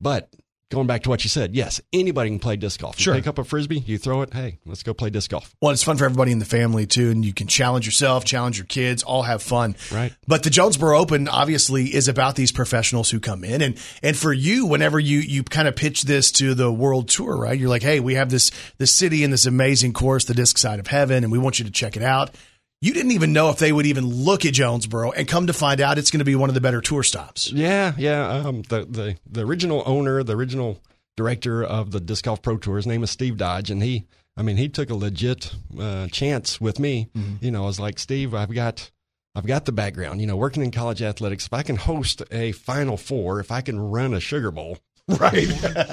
But going back to what you said, yes, anybody can play disc golf. You Sure. pick up a frisbee, you throw it. Hey, let's go play disc golf. Well, it's fun for everybody in the family too, and you can challenge yourself, challenge your kids, all have fun. Right. But the Jonesboro Open obviously is about these professionals who come in, and and for you, whenever you you kind of pitch this to the world tour, right? You're like, hey, we have this this city and this amazing course, the Disc Side of Heaven, and we want you to check it out. You didn't even know if they would even look at Jonesboro, and come to find out, it's going to be one of the better tour stops. Yeah, yeah. Um, the the the original owner, the original director of the disc golf pro tour, his name is Steve Dodge, and he, I mean, he took a legit uh, chance with me. You know, I was like, Steve, I've got. I've got the background, you know, working in college athletics. If I can host a Final Four, if I can run a Sugar Bowl, right,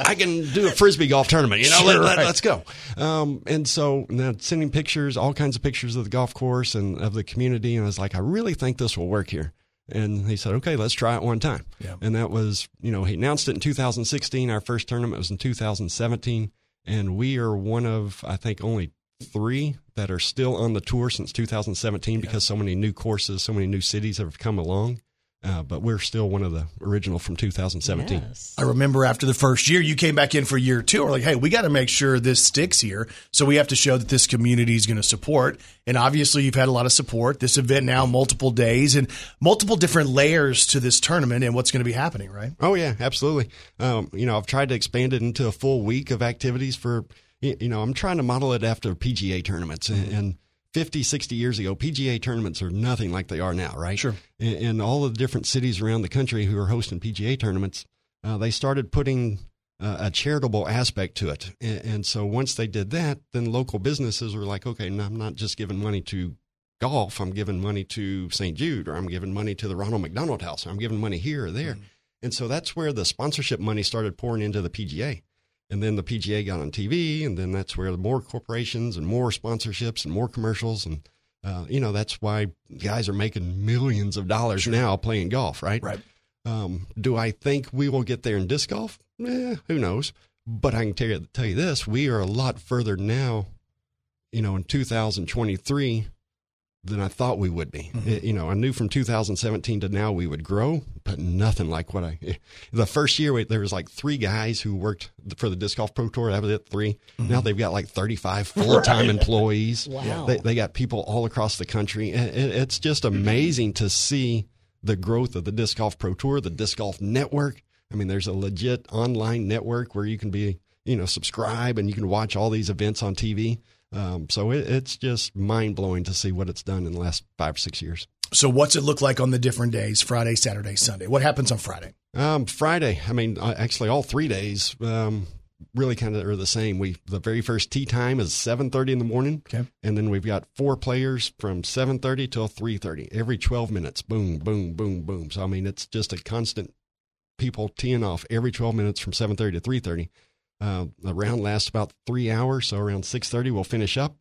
I can do a frisbee golf tournament. You know, Sure, let, let, right. us go. Um, and so now sending pictures, all kinds of pictures of the golf course and of the community, and I was like, I really think this will work here. And he said, okay, let's try it one time. Yeah. And that was, you know, he announced it in 2016. Our first tournament was in 2017. And we are one of, I think, only three that are still on the tour since 2017 because so many new courses, so many new cities have come along. Uh, but we're still one of the original from 2017. I remember after the first year, you came back in for year two. We're like, hey, we got to make sure this sticks here. So we have to show that this community is going to support. And obviously, you've had a lot of support. This event now, multiple days and multiple different layers to this tournament and what's going to be happening, right? Oh yeah, absolutely. Um, you know, I've tried to expand it into a full week of activities for. You know, I'm trying to model it after PGA tournaments, and, and 50, 60 years ago, PGA tournaments are nothing like they are now, right? Sure. And, and all of the different cities around the country who are hosting PGA tournaments, uh, they started putting uh, a charitable aspect to it, and, and so once they did that, then local businesses were like, okay, no, I'm not just giving money to golf. I'm giving money to St. Jude, or I'm giving money to the Ronald McDonald House, or I'm giving money here or there. And so that's where the sponsorship money started pouring into the PGA. And then the PGA got on TV, and then that's where the more corporations and more sponsorships and more commercials. And, uh, you know, that's why guys are making millions of dollars now playing golf, right? Right. Um, do I think we will get there in disc golf? Eh, who knows? But I can tell you, tell you this we are a lot further now, you know, in 2023 than I thought we would be. Mm-hmm. It- you know, I knew from 2017 to now we would grow, but nothing like what I. The first year we, there was like three guys who worked for the disc golf pro tour. That was it, 3 mm-hmm. Now they've got like 35 full time employees. Wow. They, they got people all across the country. It, it's just mm-hmm. amazing to see the growth of the disc golf pro tour, the disc golf network. I mean, there's a legit online network where you can be, you know, subscribe and you can watch all these events on TV. Um, so it, it's just mind blowing to see what it's done in the last five or six years. So what's it look like on the different days? Friday, Saturday, Sunday. What happens on Friday? Um, Friday, I mean, uh, actually, all three days um, really kind of are the same. We the very first tee time is seven thirty in the morning, Okay. and then we've got four players from seven thirty till three thirty every twelve minutes. Boom, boom, boom, boom. So I mean, it's just a constant people teeing off every twelve minutes from seven thirty to three thirty. Uh, the round lasts about three hours, so around six thirty we'll finish up.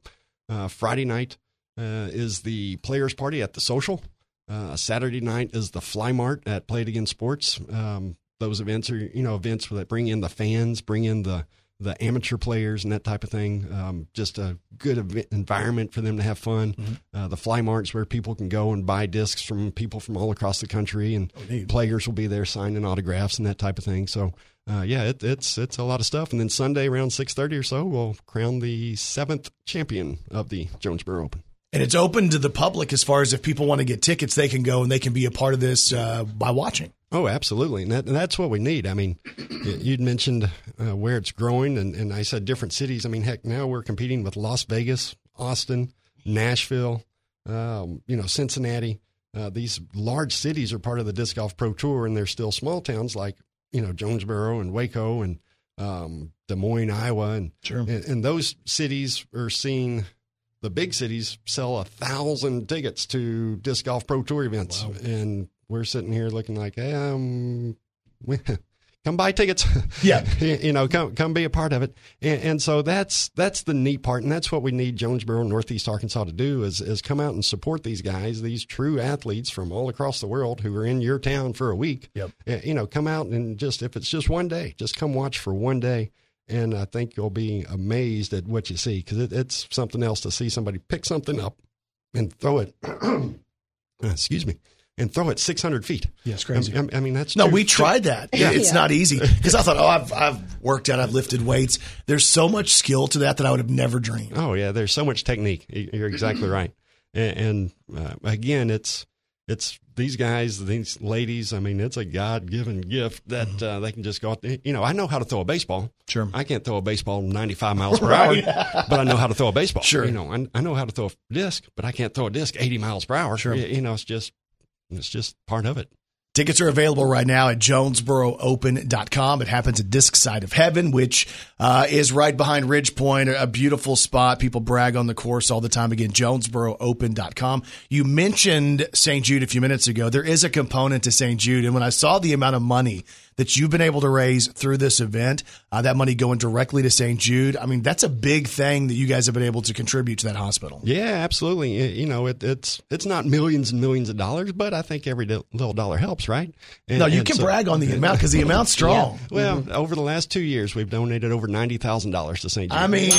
Uh, Friday night uh, is the players' party at the social. Uh, Saturday night is the Fly Mart at Play It Again Sports. Um, those events are you know events that bring in the fans, bring in the the amateur players and that type of thing. Um, just a good environment for them to have fun. Uh, the Fly Mart's where people can go and buy discs from people from all across the country, and neat. players will be there signing autographs and that type of thing. So. Uh, yeah, it, it's it's a lot of stuff, and then Sunday around six thirty or so, we'll crown the seventh champion of the Jonesboro Open. And it's open to the public as far as if people want to get tickets, they can go and they can be a part of this uh, by watching. Oh, absolutely, and, that, and that's what we need. I mean, you'd mentioned uh, where it's growing, and, and I said different cities. I mean, heck, now we're competing with Las Vegas, Austin, Nashville, um, you know, Cincinnati. Uh, these large cities are part of the disc golf pro tour, and they're still small towns like you know Jonesboro and Waco and um, Des Moines, Iowa, and, Sure. and and those cities are seeing the big cities sell a thousand tickets to disc golf pro tour events, and we're sitting here looking like, hey, um, we, come buy tickets. Yeah. you know, come come be a part of it. And, and so that's that's the neat part, and that's what we need Jonesboro, Northeast Arkansas to do is is come out and support these guys, these true athletes from all across the world who are in your town for a week. Yep. Uh, You know, come out and just if it's just one day, just come watch for one day. And I think you'll be amazed at what you see because it, it's something else to see somebody pick something up and throw it. excuse me, and throw it 600 feet. Yeah, it's crazy. I, I mean, that's No, true. we tried that. Yeah. It's not easy because I thought, oh, I've, I've worked out, I've lifted weights. There's so much skill to that that I would have never dreamed. Oh yeah, there's so much technique. You're exactly right. And, and uh, again, it's it's these guys, these ladies. I mean, it's a God given gift that uh, they can just go out. there. You know, I know how to throw a baseball. Sure. I can't throw a baseball 95 miles per Right. hour, but I know how to throw a baseball. Sure. You know, I, I know how to throw a disc, but I can't throw a disc 80 miles per hour. Sure. You, you know, it's just it's just part of it. Tickets are available right now at jonesboroopen.com. It happens at Disc Side of Heaven, which uh, is right behind Ridgepointe, a beautiful spot. People brag on the course all the time. Again, jonesboroopen.com. You mentioned St. Jude a few minutes ago. There is a component to St. Jude. And when I saw the amount of money that you've been able to raise through this event, uh, that money going directly to St. Jude, I mean, that's a big thing that you guys have been able to contribute to that hospital. Yeah, absolutely. Y- You know, it, it's it's not millions and millions of dollars, but I think every little dollar helps, right? And- No, you and can so- brag on the amount because the amount's strong. Well, over the last two years, we've donated over ninety thousand dollars to St. Jude. I mean,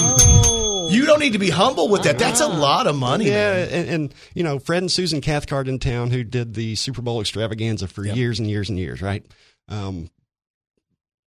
you don't need to be humble with that. That's a lot of money. yeah, man. and, and you know, Fred and Susan Cathcart in town, who did the Super Bowl extravaganza for years and years and years, right? Um,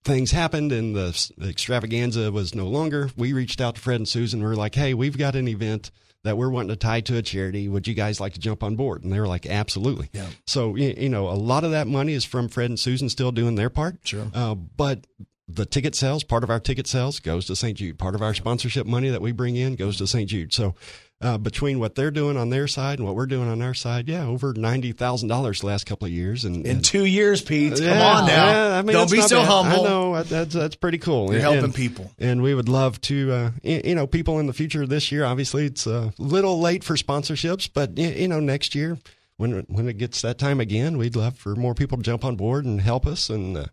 things happened, and the, the extravaganza was no longer. We reached out to Fred and Susan. We were like, "Hey, we've got an event." That we're wanting to tie to a charity. Would you guys like to jump on board? And they were like, absolutely. Yeah. So, you know, a lot of that money is from Fred and Susan still doing their part. Sure. Uh, but the ticket sales, part of our ticket sales goes to St. Jude. Part of our sponsorship money that we bring in goes to St. Jude. So uh, between what they're doing on their side and what we're doing on our side, yeah, over ninety thousand dollars the last couple of years. And, In and- two years, Pete. Come Yeah, on now. yeah, I mean, Don't be so bad. humble. I know that's that's pretty cool. You're And- helping people. and we would love to, uh, you know, people in the future this year. Obviously, it's a little late for sponsorships, but you know, next year when it- when it gets that time again, we'd love for more people to jump on board and help us and. Uh,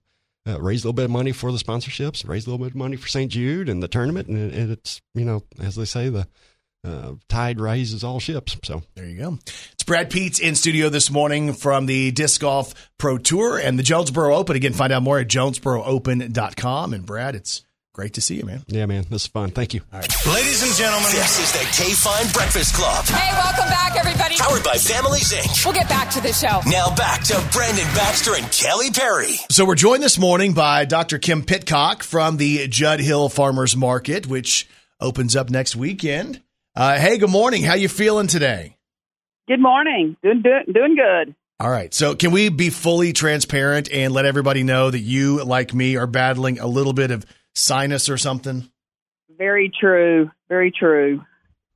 uh, raise a little bit of money for the sponsorships, raise a little bit of money for St. Jude and the tournament, and, it, and it's you know as they say the uh, tide raises all ships. So There you go. It's Brad Pietz in studio this morning from the Disc Golf Pro Tour and the Jonesboro Open. Again, find out more at jonesboroopen.com. And Brad, it's great to see you, man. yeah, man, this is fun. Thank you. All right. Ladies and gentlemen, this is the KFIN Breakfast Club. Hey, welcome back, everybody. Powered by Families Inc. We'll get back to the show. Now back to Brandon Baxter and Kelly Perry. So we're joined this morning by Dr. Kim Pittcock from the Judd Hill Farmers Market, which opens up next weekend. Uh, hey, good morning. How you feeling today? Good morning. Doing doing, doing good. All right. So, can we be fully transparent and let everybody know that you, like me, are battling a little bit of sinus or something? Very true. Very true.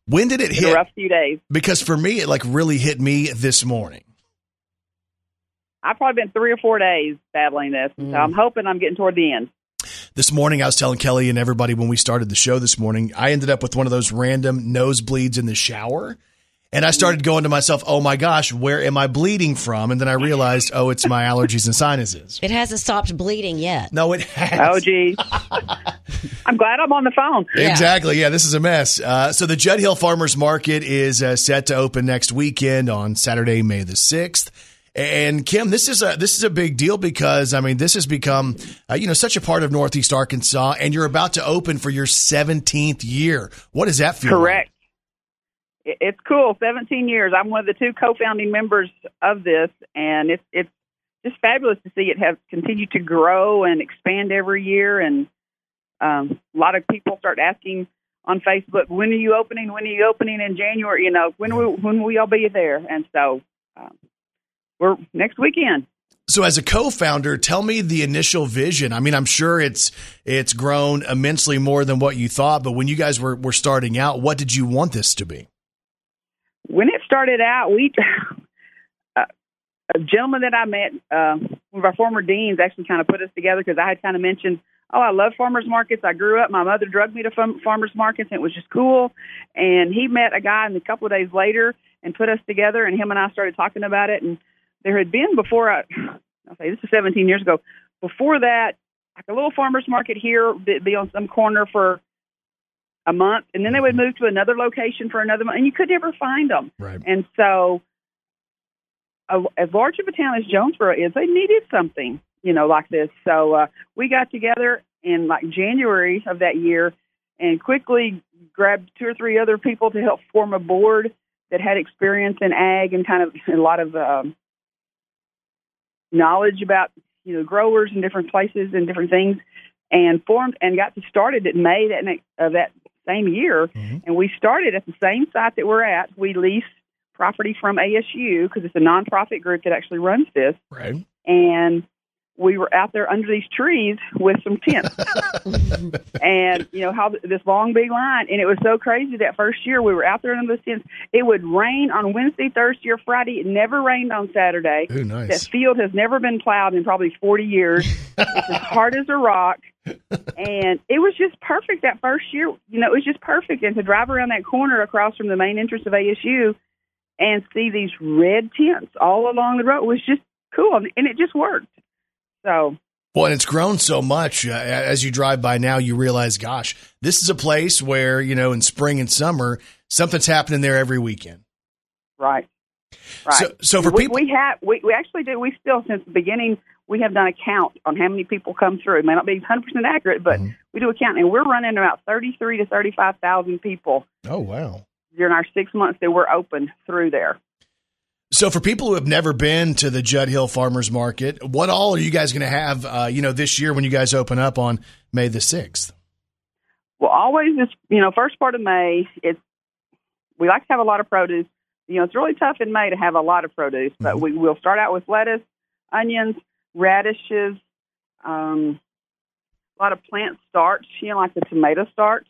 When did it It's been a rough few days. Because for me, it like really hit me this morning. I've probably been three or four days battling this, Mm. so I'm hoping I'm getting toward the end. This morning, I was telling Kelly and everybody when we started the show this morning, I ended up with one of those random nosebleeds in the shower. And I started going to myself, oh my gosh, where am I bleeding from? And then I realized, oh, it's my allergies and sinuses. It hasn't stopped bleeding yet. No, it has. Oh, geez. I'm glad I'm on the phone. Exactly. Yeah, this is a mess. Uh, so the Judd Hill Farmers Market is uh, set to open next weekend on Saturday, May the sixth. And Kim, this is a this is a big deal because I mean this has become uh, you know such a part of Northeast Arkansas, and you're about to open for your 17th year. What does that feel? like? Correct. It- It's cool. 17 years. I'm one of the two co-founding members of this, and it's it's just fabulous to see it have continued to grow and expand every year. And um, a lot of people start asking on Facebook, "When are you opening? When are you opening in January? You know, when will when will y'all be there?" And so um, we're next weekend. So as a co-founder, tell me the initial vision. I mean, I'm sure it's it's grown immensely more than what you thought, but when you guys were were starting out, what did you want this to be? when it started out, we uh, a gentleman that I met, uh, one of our former deans, actually kind of put us together because I had kind of mentioned, oh, I love farmers markets. I grew up. My mother drugged me to farm- farmers markets, and it was just cool. And he met a guy, and a couple of days later, and put us together. And him and I started talking about it. And there had been before I, I'll say this is 17 years ago. Before that, like a little farmers market here, be be on some corner for a month, and then they would move to another location for another month, and you could never find them. Right. And so, a, as large of a town as Jonesboro is, they needed something, you know, like this. So uh, we got together in like January of that year, and quickly grabbed two or three other people to help form a board that had experience in ag and kind of a lot of um, knowledge about you know growers in different places and different things, and formed and got started in May that next, of that same year, mm-hmm. and we started at the same site that we're at. We lease property from ASU because it's a nonprofit group that actually runs this, Right. and we were out there under these trees with some tents. And you know how this long big line and it was so crazy that first year we were out there under the tents. It would rain on wednesday thursday or friday. It never rained on saturday. Ooh, nice. that field has never been plowed in probably 40 years. It's as hard as a rock. And it was just perfect that first year. You know it was just perfect. And to drive around that corner across from the main entrance of asu and see these red tents all along the road was just cool. And it just worked so Well, and it's grown so much. Uh, as you drive by now, you realize, gosh, this is a place where, you know, in spring and summer, something's happening there every weekend. Right. Right. So- so for we, people- we have we, we actually do we still since the beginning we have done a count on how many people come through. It may not be 100 percent accurate, but Mm-hmm. we do a count, and we're running about 33 to 35 thousand people Oh, wow. during our six months that we're open through there. So, for people who have never been to the Judd Hill Farmers Market, what all are you guys going to have, uh, you know, this year when you guys open up on May the 6th? Well, always this, you know, first part of May, it's we like to have a lot of produce. You know, it's really tough in May to have a lot of produce, but we will start out with lettuce, onions, radishes, um, a lot of plant starch, you know, like the tomato starch,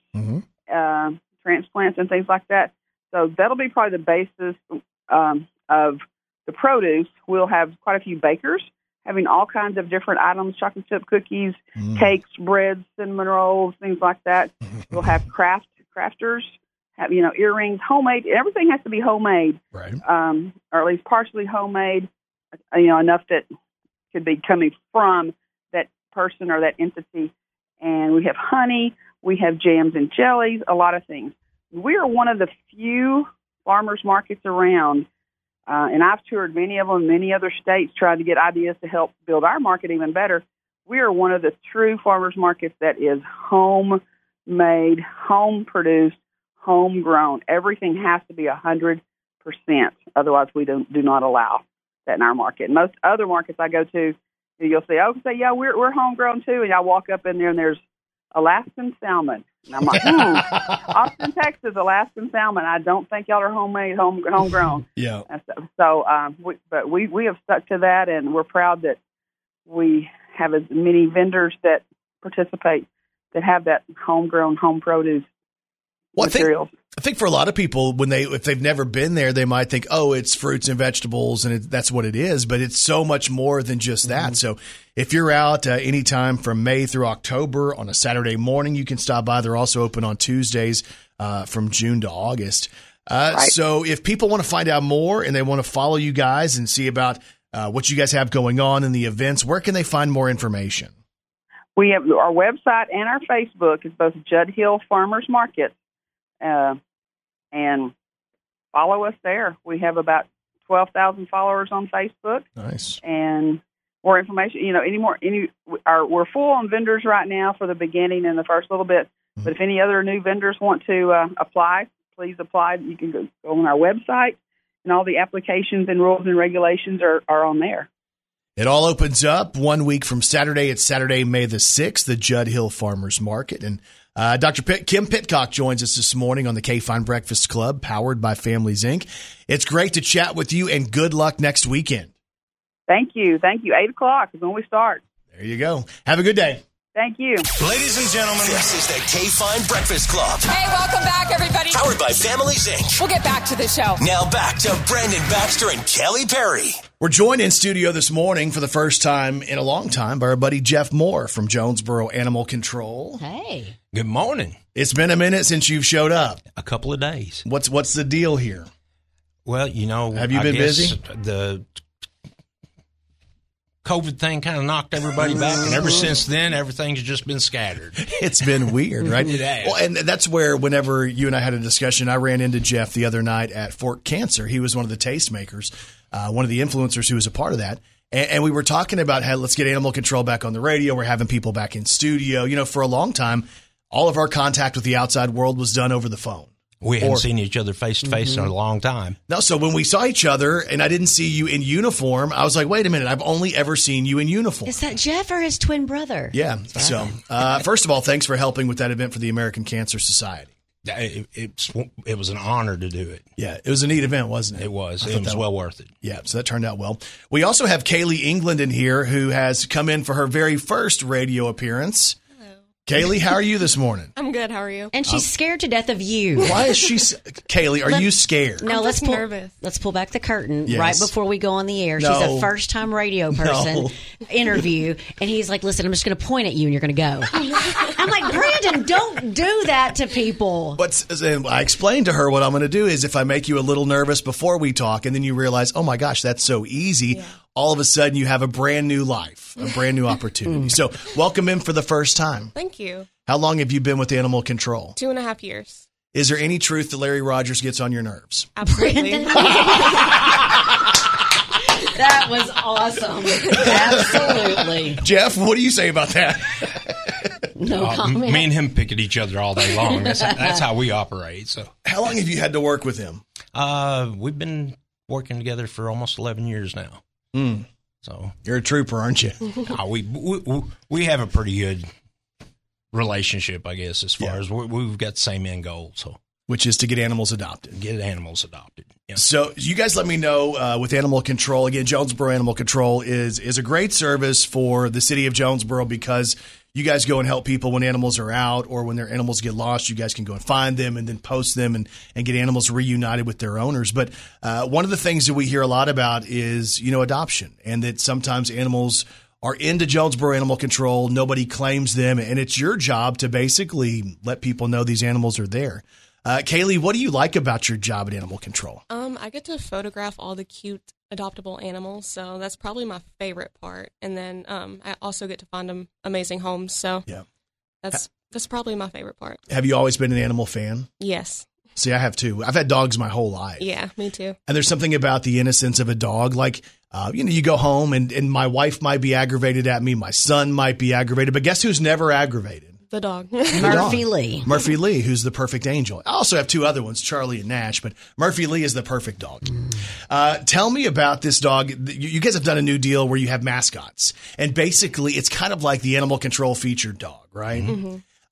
uh, transplants and things like that. So that'll be probably the basis um, of the produce. We'll have quite a few bakers having all kinds of different items, chocolate chip cookies, cakes, breads, cinnamon rolls, things like that. we'll have craft crafters, have you know earrings, homemade. Everything has to be homemade, right? Um, or at least partially homemade. uh, You know, enough that could be coming from that person or that entity. And we have honey, we have jams and jellies, a lot of things. We are one of the few farmers markets around, uh, and I've toured many of them many other states trying to get ideas to help build our market even better. We are one of the true farmers markets that is home made, home produced, homegrown. Everything has to be a hundred percent. Otherwise, we don't do not allow that in our market. Most other markets I go to, you'll say, "Oh, say yeah, we're we're homegrown too," and I walk up in there and there's Alaskan salmon. And I'm like, hmm, Austin, Texas, Alaskan salmon. I don't think y'all are homemade, home homegrown. Yeah. And so, so um, we, but we we have stuck to that, and we're proud that we have as many vendors that participate that have that homegrown home produce Well, I think. I think for a lot of people, when they if they've never been there, they might think, "Oh, it's fruits and vegetables, and it, that's what it is." But it's so much more than just that. So, if you're out uh, anytime from May through October on a Saturday morning, you can stop by. They're also open on Tuesdays uh, from June to August. Uh, So, if people want to find out more and they want to follow you guys and see about uh, what you guys have going on in the events, where can they find more information? We have our website and our Facebook is both Judd Hill Farmers Market, uh, and follow us there. We have about twelve thousand followers on Facebook, Nice. and more information. You know, any more any our we're full on vendors right now for the beginning and the first little bit. But if any other new vendors want to uh, apply, please apply. You can go, go on our website, and all the applications and rules and regulations are, are on there. It all opens up one week from Saturday. It's Saturday, May the 6th, the Judd Hill Farmers Market. And uh, Dr. Pitt, Kim Pittcock joins us this morning on the KFIN Breakfast Club, powered by Families Inc. It's great to chat with you, and good luck next weekend. Thank you, thank you. Eight o'clock is when we start. There you go. Have a good day. Thank you. Ladies and gentlemen, this is the KFIN Breakfast Club. Hey, welcome back, everybody. Powered by Families Inc. We'll get back to the show. Now back to Brandon Baxter and Kelly Perry. We're joined in studio this morning for the first time in a long time by our buddy Jeff Moore from Jonesboro Animal Control. Hey. Good morning. It's been a minute since you've showed up. A couple of days. What's what's the deal here? Well, you know, Have you I been guess busy? The COVID thing kind of knocked everybody back, and ever since then, everything's just been scattered. It's been weird, right? It. Well, and that's where whenever you and I had a discussion, I ran into Jeff the other night at Fort Cancer. He was one of the tastemakers, uh, one of the influencers who was a part of that. And, and we were talking about how let's get animal control back on the radio. We're having people back in studio. You know, for a long time, all of our contact with the outside world was done over the phone. We hadn't Or- seen each other face to face in a long time. No, so when we saw each other and I didn't see you in uniform, I was like, wait a minute, I've only ever seen you in uniform. Is that Jeff or his twin brother? Yeah. So, uh, first of all, thanks for helping with that event for the American Cancer Society. It, it's, it was an honor to do it. Yeah, it was a neat event, wasn't it? It was. I It was that- well worth it. Yeah, so that turned out well. We also have Kaylee England in here who has come in for her very first radio appearance. Kaylee, how are you this morning? I'm good. How are you? And she's scared to death of you. Why is she? Kaylee, are Let- you scared? No, I'm let's just pull, nervous. let's pull back the curtain Yes. right before we go on the air. She's a first time radio person No. interview, and he's like, "Listen, I'm just going to point at you, and you're going to go." I'm like, Brandon, don't do that to people. But and I explained to her what I'm going to do is if I make you a little nervous before we talk, and then you realize, oh my gosh, that's so easy. All of a sudden, you have a brand new life, a brand new opportunity. so, welcome in for the first time. Thank you. How long have you been with animal control? Two and a half years. Is there any truth that Larry Rogers gets on your nerves? Absolutely. That was awesome. Absolutely. Jeff, what do you say about that? No Uh, comment. me and him pick at each other all day long. That's, that's how we operate. So, How long have you had to work with him? uh, we've been working together for almost 11 years now. Mm. So, You're a trooper, aren't you? uh, we, we we have a pretty good relationship, I guess, as far Yeah. as we, we've got the same end goal. So, Which is to get animals adopted. get animals adopted. Yeah. So you guys let me know uh, with animal control. Again, Jonesboro Animal Control is is a great service for the city of Jonesboro because you guys go and help people when animals are out or when their animals get lost. You guys can go and find them and then post them and, and get animals reunited with their owners. But uh, one of the things that we hear a lot about is you know adoption and that sometimes animals are into Jonesboro Animal Control. Nobody claims them, and it's your job to basically let people know these animals are there. Uh, Kaylee, what do you like about your job at Animal Control? Um, I get to photograph all the cute adoptable animals, so that's probably my favorite part. And then um, I also get to find them amazing homes, so Yeah. that's that's probably my favorite part. Have you always been an animal fan? Yes, See, I have too. I've had dogs my whole life. yeah, me too. And there's something about the innocence of a dog. Like, uh, you know, you go home and, and my wife might be aggravated at me. My son might be aggravated. But guess who's never aggravated? The dog. The dog. Murphy Lee. Murphy Lee, who's the perfect angel. I also have two other ones, Charlie and Nash, but Murphy Lee is the perfect dog. Uh, tell me about this dog. You you guys have done a new deal where you have mascots. And basically, it's kind of like the animal control featured dog, right?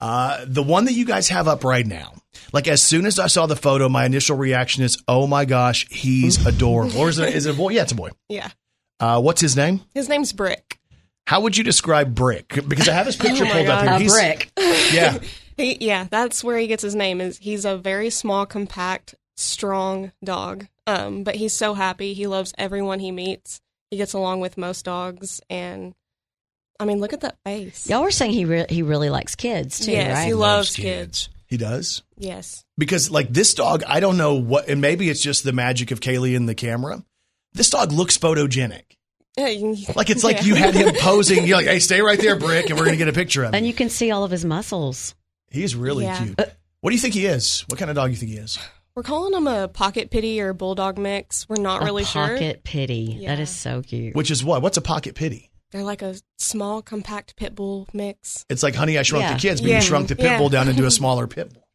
Uh, the one that you guys have up right now, like as soon as I saw the photo, my initial reaction is, oh my gosh, he's adorable. or is it, is it a boy? Yeah, it's a boy. yeah, Uh, what's his name? his name's Brick. How would you describe Brick? Because I have his picture Oh my pulled up God. here. A He's- brick. Yeah. He, yeah, that's where he gets his name. Is he's a very small, compact, strong dog. Um, but he's so happy. He loves everyone he meets. He gets along with most dogs, and I mean, look at that face. Y'all were saying he re- he really likes kids too, yes, right? he loves kids. He does. Yes. because like this dog, I don't know what, and maybe it's just the magic of Kaylee and the camera. This dog looks photogenic. Like it's like Yeah. you had him posing. You're like, hey, stay right there, Brick, and we're gonna get a picture of him. and you can see all of his muscles. He's really Yeah. cute. What do you think he is? What kind of dog do you think he is? We're calling him a pocket pitty or bulldog mix. We're not A really sure. pocket pitty. Yeah. That is so cute. Which is what? What's a pocket pitty? They're like a small, compact pit bull mix. It's like Honey, I Shrunk Yeah. the Kids, but Yeah. you shrunk the pit Yeah. bull down into a smaller pit bull.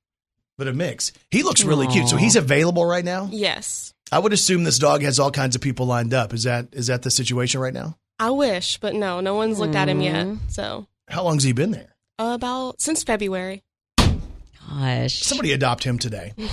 But a mix. He looks really cute. So he's available right now. Yes. I would assume this dog has all kinds of people lined up. Is that is that the situation right now? I wish, but no, no one's looked at him yet. So How long's he been there? about since February. Gosh. Somebody adopt him today.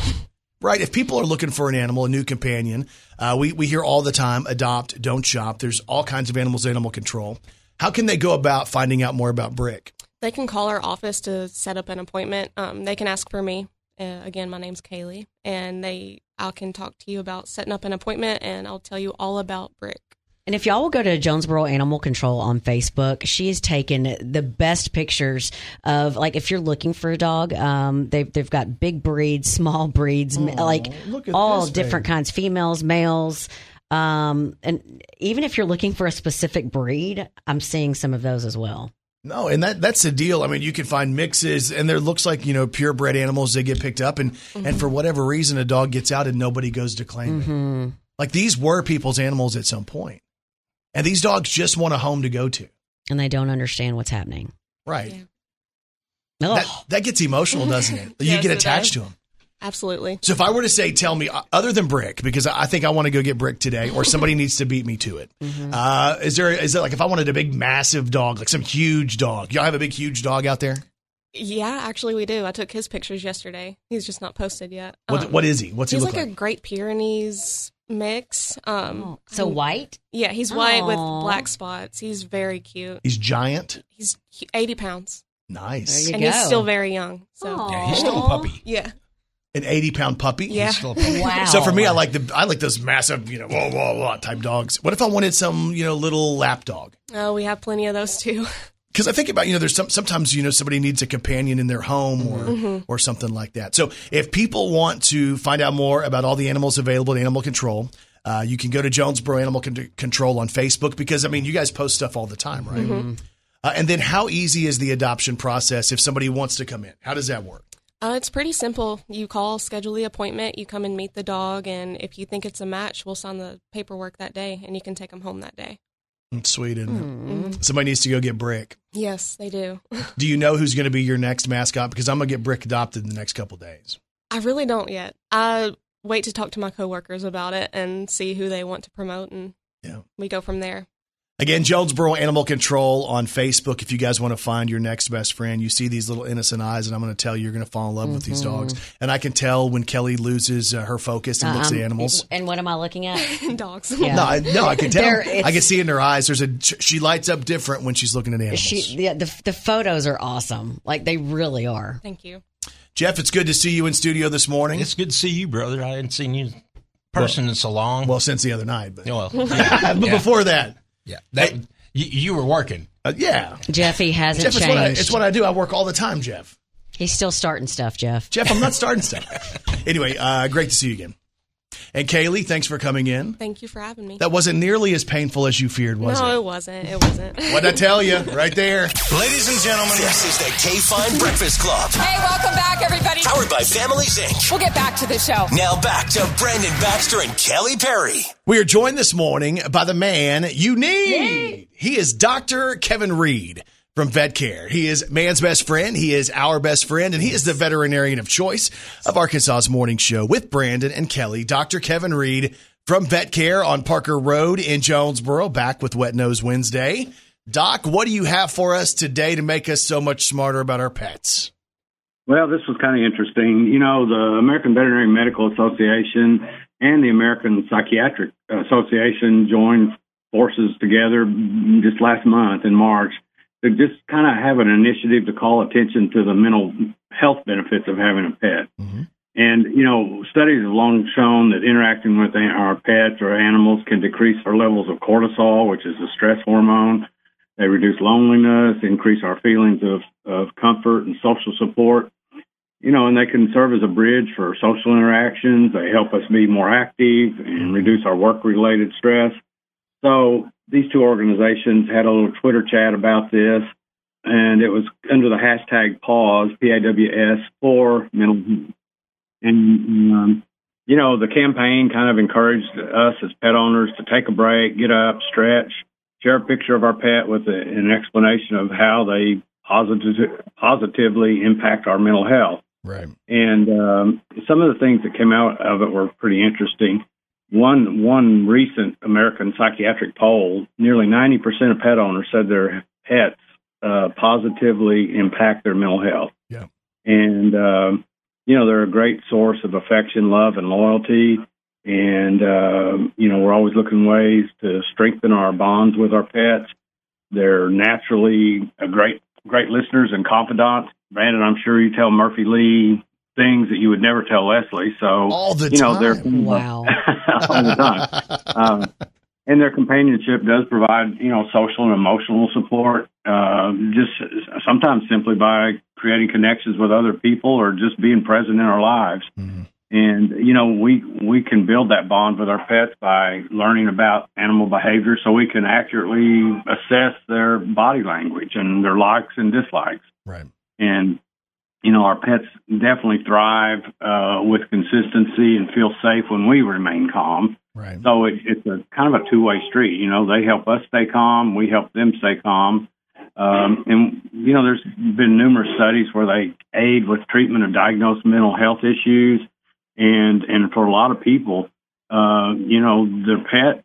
Right. If people are looking for an animal, a new companion, uh, we, we hear all the time adopt, don't shop. There's all kinds of animals, animal control. How can they go about finding out more about Brick? They can call our office to set up an appointment. Um, they can ask for me. Uh, again, my name's Kaylee, and they I can talk to you about setting up an appointment, and I'll tell you all about Brick. And if y'all will go to Jonesboro Animal Control on Facebook, she has taken the best pictures of like if you're looking for a dog, um, they've they've got big breeds, small breeds, ma- like all different baby. kinds, females, males. Um, and even if you're looking for a specific breed, I'm seeing some of those as well. No, and that that's the deal. I mean, you can find mixes, and there looks like you know purebred animals. They get picked up, and and for whatever reason, a dog gets out, and nobody goes to claim it. Mm-hmm. Like these were people's animals at some point, and these dogs just want a home to go to. And they don't understand what's happening. Right. Ugh. That, that gets emotional, doesn't it? You get attached does. to them. Absolutely. So if I were to say, tell me, uh, other than Brick, because I think I want to go get Brick today, or somebody needs to beat me to it. Uh, is there, is it like if I wanted a big, massive dog, like some huge dog? Y'all have a big, huge dog out there? Yeah, actually, we do. I took his pictures yesterday. He's just not posted yet. What, Um, what is he? What's he he's look like, like? a Great Pyrenees mix. Um, So I'm- white? Yeah, he's white with black spots. He's very cute. He's giant. He's 80 pounds. Nice. And go. he's still very young. So Yeah, he's still a puppy. yeah. An 80 pound puppy? Yeah. He's still a puppy. Wow. So for me, I like the I like those massive, you know, whoa, whoa, whoa type dogs. What if I wanted some, you know, little lap dog? Oh, we have plenty of those too. Because I think about, you know, there's some sometimes, you know, somebody needs a companion in their home or Mm-hmm. or something like that. So if people want to find out more about all the animals available at Animal Control, uh, you can go to Jonesboro Animal Con- Control on Facebook because I mean, you guys post stuff all the time, right? Mm-hmm. Uh, and then how easy is the adoption process if somebody wants to come in? How does that work? Uh, it's pretty simple. You call, schedule the appointment, you come and meet the dog, and if you think it's a match, we'll sign the paperwork that day, and you can take them home that day. It's sweet, isn't? Mm-hmm. Somebody needs to go get Brick. Yes, they do. Do you know who's going to be your next mascot? Because I'm going to get Brick adopted in the next couple days. I really don't yet. I wait to talk to my coworkers about it and see who they want to promote, and Yeah. we go from there. Again, Jonesboro Animal Control on Facebook. If you guys want to find your next best friend, you see these little innocent eyes, and I'm going to tell you, you're going to fall in love with these Mm-hmm. dogs. And I can tell when Kelly loses uh, her focus and looks at Um, animals. And what am I looking at? Dogs. Yeah. No, I, no, I can tell. There, I can see in her eyes. There's a she lights up different when she's looking at animals. She, yeah, the the photos are awesome. Like they really are. Thank you. Jeff, it's good to see you in studio this morning. It's good to see you, brother. I hadn't seen you in person in so long. Well, since the other night, but, well, yeah, but yeah, before that, yeah. That, you, you were working. uh, yeah. Jeffy hasn't Jeff, it's changed. what, I, it's what I do. I work all the time, Jeff. He's still starting stuff, Jeff. Jeff, I'm not starting stuff. anyway, uh, great to see you again. And Kaylee, thanks for coming in. Thank you for having me. That wasn't nearly as painful as you feared, was no, it? No, it wasn't. It wasn't. What'd I tell you? Right there. Ladies and gentlemen, this is the KFIN Breakfast Club. Hey, welcome back, everybody. Powered by Families Inc. We'll get back to the show. Now back to Brandon Baxter and Kelly Perry. We are joined this morning by the man you need. He is Dr. Kevin Reed from Vet Care. He is man's best friend. He is our best friend, and he is the veterinarian of choice of Arkansas's morning show with Brandon and Kelly. Dr. Kevin Reed from Vet Care on Parker Road in Jonesboro, back with Wet Nose Wednesday. Doc, what do you have for us today to make us so much smarter about our pets? Well, this was kind of interesting. You know, the American Veterinary Medical Association and the American Psychiatric Association joined forces together just last month in March to just kind of have an initiative to call attention to the mental health benefits of having a pet. Mm-hmm. And, you know, studies have long shown that interacting with our pets or animals can decrease our levels of cortisol, which is a stress hormone. They reduce loneliness, increase our feelings of, of comfort and social support. You know, and they can serve as a bridge for social interactions. They help us be more active and mm-hmm. reduce our work related stress. So these two organizations had a little Twitter chat about this, and it was under the hashtag pause, P A W S, for mental health. And, um, you know, the campaign kind of encouraged us as pet owners to take a break, get up, stretch, share a picture of our pet with a, an explanation of how they positive, positively impact our mental health. Right. And um, some of the things that came out of it were pretty interesting. One one recent American psychiatric poll, nearly 90% of pet owners said their pets uh, positively impact their mental health. Yeah. And um, you know they're a great source of affection, love, and loyalty. And um, you know we're always looking ways to strengthen our bonds with our pets. They're naturally a great great listeners and confidants. Brandon, I'm sure you tell Murphy Lee things that you would never tell Leslie. So All the you know they're time. Wow. all the time. Um, and their companionship does provide, you know, social and emotional support. Uh, just sometimes simply by creating connections with other people or just being present in our lives. Mhm. And you know, we we can build that bond with our pets by learning about animal behavior, so we can accurately assess their body language and their likes and dislikes. Right. And you know, our pets definitely thrive uh, with consistency and feel safe when we remain calm. Right. So it, it's a kind of a two way street. You know, they help us stay calm, we help them stay calm. Um, and you know, there's been numerous studies where they aid with treatment of diagnosed mental health issues, and and for a lot of people, uh, you know, their pet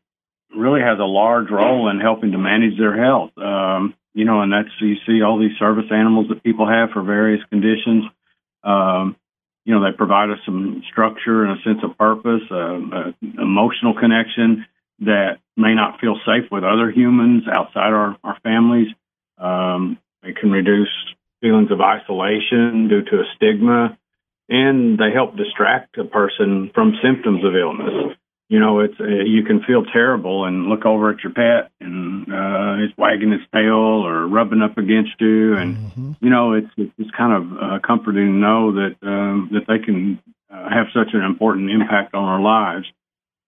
really has a large role in helping to manage their health. Um, you know, and that's you see all these service animals that people have for various conditions. Um, you know, they provide us some structure and a sense of purpose, uh, uh, emotional connection that may not feel safe with other humans outside our, our families. Um, they can reduce feelings of isolation due to a stigma, and they help distract a person from symptoms of illness. You know, it's uh, you can feel terrible and look over at your pet, and uh, it's wagging its tail or rubbing up against you, and you know, it's it's kind of uh, comforting to know that um, that they can uh, have such an important impact on our lives.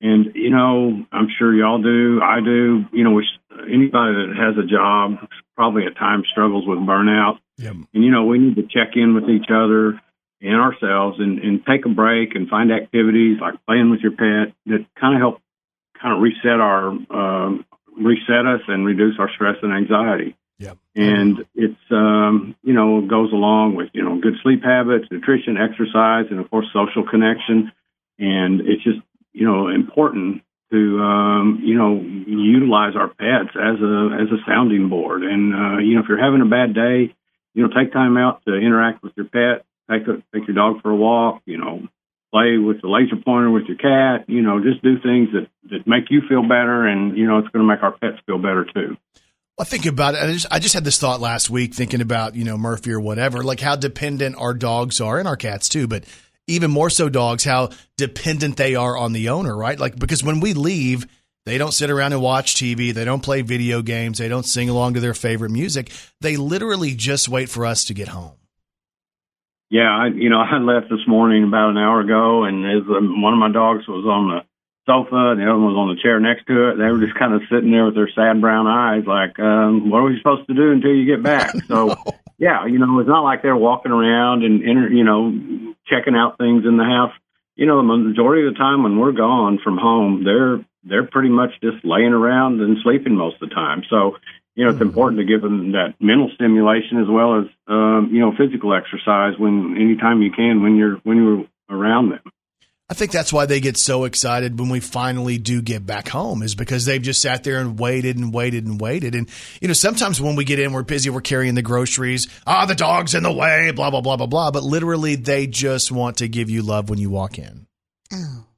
And you know, I'm sure y'all do. I do. You know, we, anybody that has a job probably at times struggles with burnout. And you know, we need to check in with each other and ourselves, and, and take a break and find activities like playing with your pet that kind of help kind of reset our um, reset us and reduce our stress and anxiety. Yep. And it's um, you know goes along with you know good sleep habits, nutrition, exercise, and of course social connection. And it's just you know important to um, you know utilize our pets as a as a sounding board. And uh, you know if you're having a bad day, you know take time out to interact with your pet. Take a, take your dog for a walk. You know play with the laser pointer with your cat. You know just do things that that make you feel better, and you know it's going to make our pets feel better too. I think about it. I just, I just had this thought last week thinking about, you know, Murphy or whatever, like how dependent our dogs are and our cats too, but even more so dogs, how dependent they are on the owner, right? Like, because when we leave, they don't sit around and watch TV. They don't play video games. They don't sing along to their favorite music. They literally just wait for us to get home. Yeah, I, you know, I left this morning about an hour ago, and as um, one of my dogs was on the sofa, and the other one was on the chair next to it. They were just kind of sitting there with their sad brown eyes, like, um, "What are we supposed to do until you get back?" So, yeah, you know, it's not like they're walking around and you know, checking out things in the house. You know, the majority of the time when we're gone from home, they're they're pretty much just laying around and sleeping most of the time. So, you know, it's important to give them that mental stimulation as well as um, you know physical exercise when anytime you can when you're when you're around them. I think that's why they get so excited when we finally do get back home is because they've just sat there and waited and waited and waited. And, you know, sometimes when we get in, we're busy, we're carrying the groceries. Ah, the dog's in the way, blah, blah, blah, blah, blah. But literally, they just want to give you love when you walk in.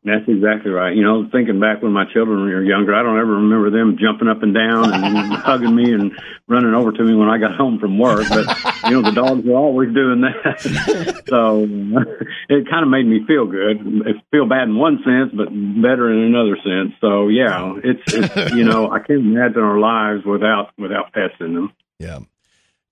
That's exactly right. You know, thinking back when my children were younger, I don't ever remember them jumping up and down and hugging me and running over to me when I got home from work. But you know, the dogs were always doing that, so uh, it kind of made me feel good. It feel bad in one sense, but better in another sense. So yeah, it's, it's you know, I can't imagine our lives without without pets in them. Yeah.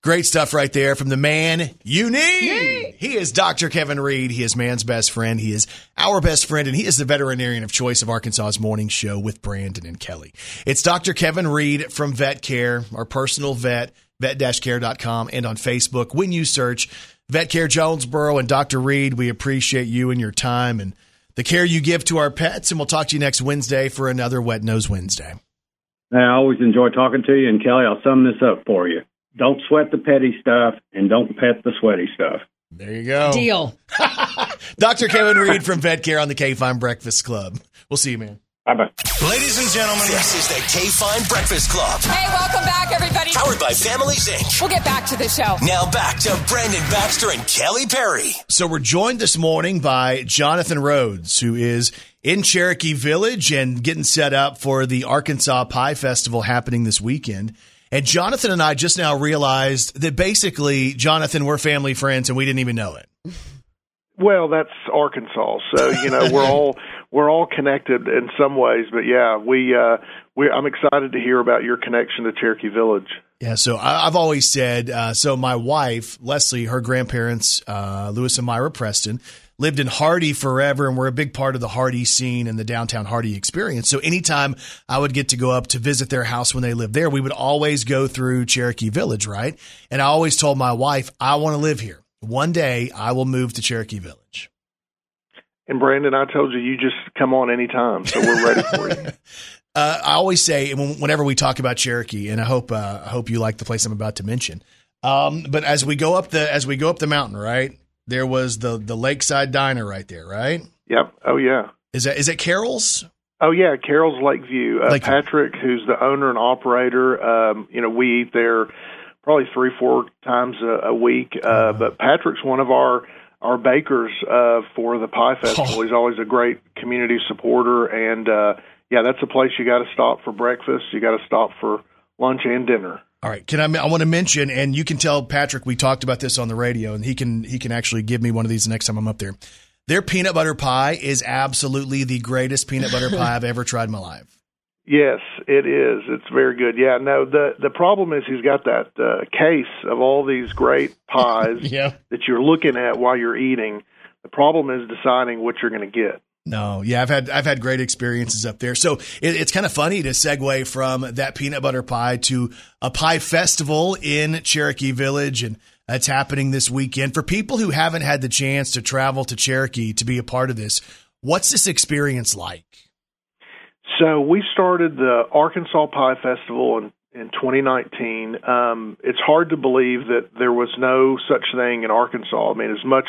Great stuff right there from the man you need. He is Dr. Kevin Reed. He is man's best friend. He is our best friend, and he is the veterinarian of choice of Arkansas's morning show with Brandon and Kelly. It's Dr. Kevin Reed from Vet Care, our personal vet, vet-care.com, and on Facebook. When you search Vet Care Jonesboro and Dr. Reed, we appreciate you and your time and the care you give to our pets. And we'll talk to you next Wednesday for another Wet Nose Wednesday. I always enjoy talking to you, and Kelly, I'll sum this up for you. Don't sweat the petty stuff, and don't pet the sweaty stuff. There you go. Deal. Dr. Kevin Reed from Vet Care on the KFIN Breakfast Club. We'll see you, man. Bye bye. Ladies and gentlemen, this is the KFIN Breakfast Club. Hey, welcome back, everybody. Powered by Families Inc. We'll get back to the show. Now back to Brandon Baxter and Kelly Perry. So we're joined this morning by Jonathan Rhodes, who is in Cherokee Village and getting set up for the Arkansas Pie Festival happening this weekend. And Jonathan and I just now realized that basically, Jonathan, we're family friends and we didn't even know it. Well, that's Arkansas, so you know we're all we're all connected in some ways. But yeah, we uh, we I'm excited to hear about your connection to Cherokee Village. Yeah, so I, I've always said uh, so. My wife, Leslie, her grandparents, uh, Lewis and Myra Preston, lived in Hardy forever and were a big part of the Hardy scene and the downtown Hardy experience. So anytime I would get to go up to visit their house when they lived there, we would always go through Cherokee Village, right? And I always told my wife, I want to live here. One day I will move to Cherokee Village. And Brandon, I told you, you just come on anytime, so we're ready for you. Uh, I always say whenever we talk about Cherokee, and I hope uh, I hope you like the place I'm about to mention. Um, but as we go up the as we go up the mountain, right there was the the Lakeside Diner right there, right? Yep. Oh yeah. Is that is it Carol's? Oh yeah, Carol's Lakeview. Uh, Lakeview. Patrick, who's the owner and operator, um, you know, we eat there probably three, four times a, a week. Uh, but Patrick's one of our our bakers uh, for the Pie Festival. He's always a great community supporter, and uh, yeah, that's a place you got to stop for breakfast. You got to stop for lunch and dinner. All right, can I? I want to mention, and you can tell Patrick we talked about this on the radio, and he can he can actually give me one of these the next time I'm up there. Their peanut butter pie is absolutely the greatest peanut butter pie I've ever tried in my life. Yes, it is. It's very good. Yeah, no, the the problem is he's got that uh, case of all these great pies Yeah. that you're looking at while you're eating. The problem is deciding what you're going to get. No, yeah, I've had I've had great experiences up there. So it, it's kind of funny to segue from that peanut butter pie to a pie festival in Cherokee Village, and that's happening this weekend. For people who haven't had the chance to travel to Cherokee to be a part of this, what's this experience like? So we started the Arkansas Pie Festival in in 2019. Um, it's hard to believe that there was no such thing in Arkansas. I mean, as much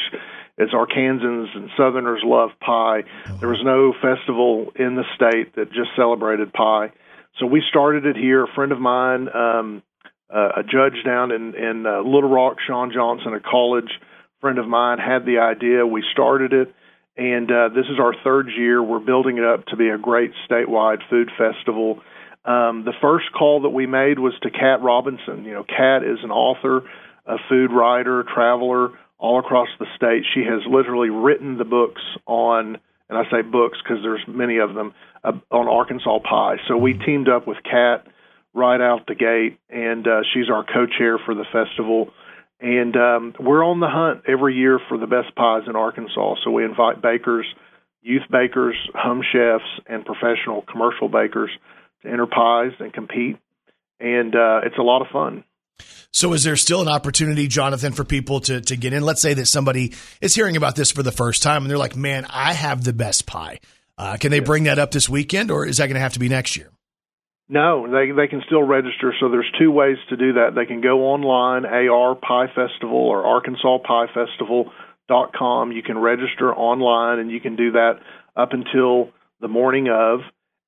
as Arkansans and Southerners love pie, there was no festival in the state that just celebrated pie. So we started it here. A friend of mine, um, uh, a judge down in in uh, Little Rock, Sean Johnson, a college friend of mine, had the idea. We started it and uh, this is our third year. We're building it up to be a great statewide food festival. Um, the first call that we made was to Kat Robinson. You know, Kat is an author, a food writer, traveler all across the state. She has literally written the books on, and I say books because there's many of them uh, on Arkansas pie. So we teamed up with Kat right out the gate, and uh, she's our co-chair for the festival. And um, we're on the hunt every year for the best pies in Arkansas. So we invite bakers, youth bakers, home chefs, and professional commercial bakers to enter pies and compete. And uh, it's a lot of fun. So is there still an opportunity, Jonathan, for people to to get in? Let's say that somebody is hearing about this for the first time and they're like, "Man, I have the best pie." Uh, can they bring that up this weekend, or is that going to have to be next year? No, they they can still register. So there's two ways to do that. They can go online, AR Pie Festival or Arkansas Pie Festival dot com. You can register online, and you can do that up until the morning of.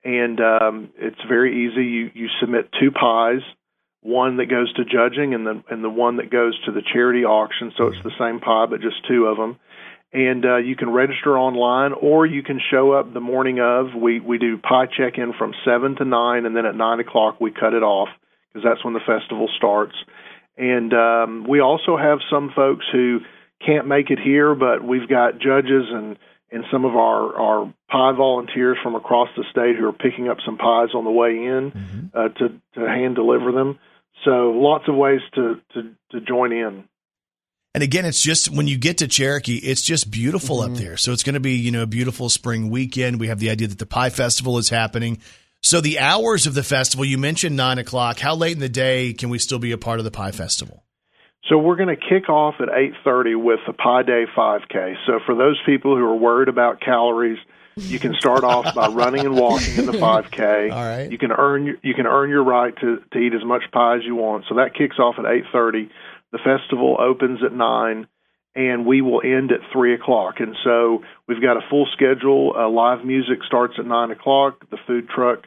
And um, it's very easy. You you submit two pies, one that goes to judging, and the and the one that goes to the charity auction. So it's the same pie, but just two of them and uh, you can register online or you can show up the morning of. We we do pie check in from seven to nine and then at nine o'clock we cut it off because that's when the festival starts. And um, we also have some folks who can't make it here but we've got judges and and some of our our pie volunteers from across the state who are picking up some pies on the way in uh, to to hand deliver them so lots of ways to to to join in And again, it's just when you get to Cherokee, it's just beautiful up mm-hmm. there. So it's going to be, you know, a beautiful spring weekend. We have the idea that the Pie Festival is happening. So the hours of the festival, you mentioned nine o'clock. How late in the day can we still be a part of the Pie Festival? So we're going to kick off at 8:30 with the Pie Day 5K. So for those people who are worried about calories, you can start off by running and walking in the 5K. All right. You can earn your- you can earn your right to to eat as much pie as you want. So that kicks off at 8:30. The festival opens at nine, and we will end at three o'clock. And so we've got a full schedule. Uh, live music starts at nine o'clock. The food truck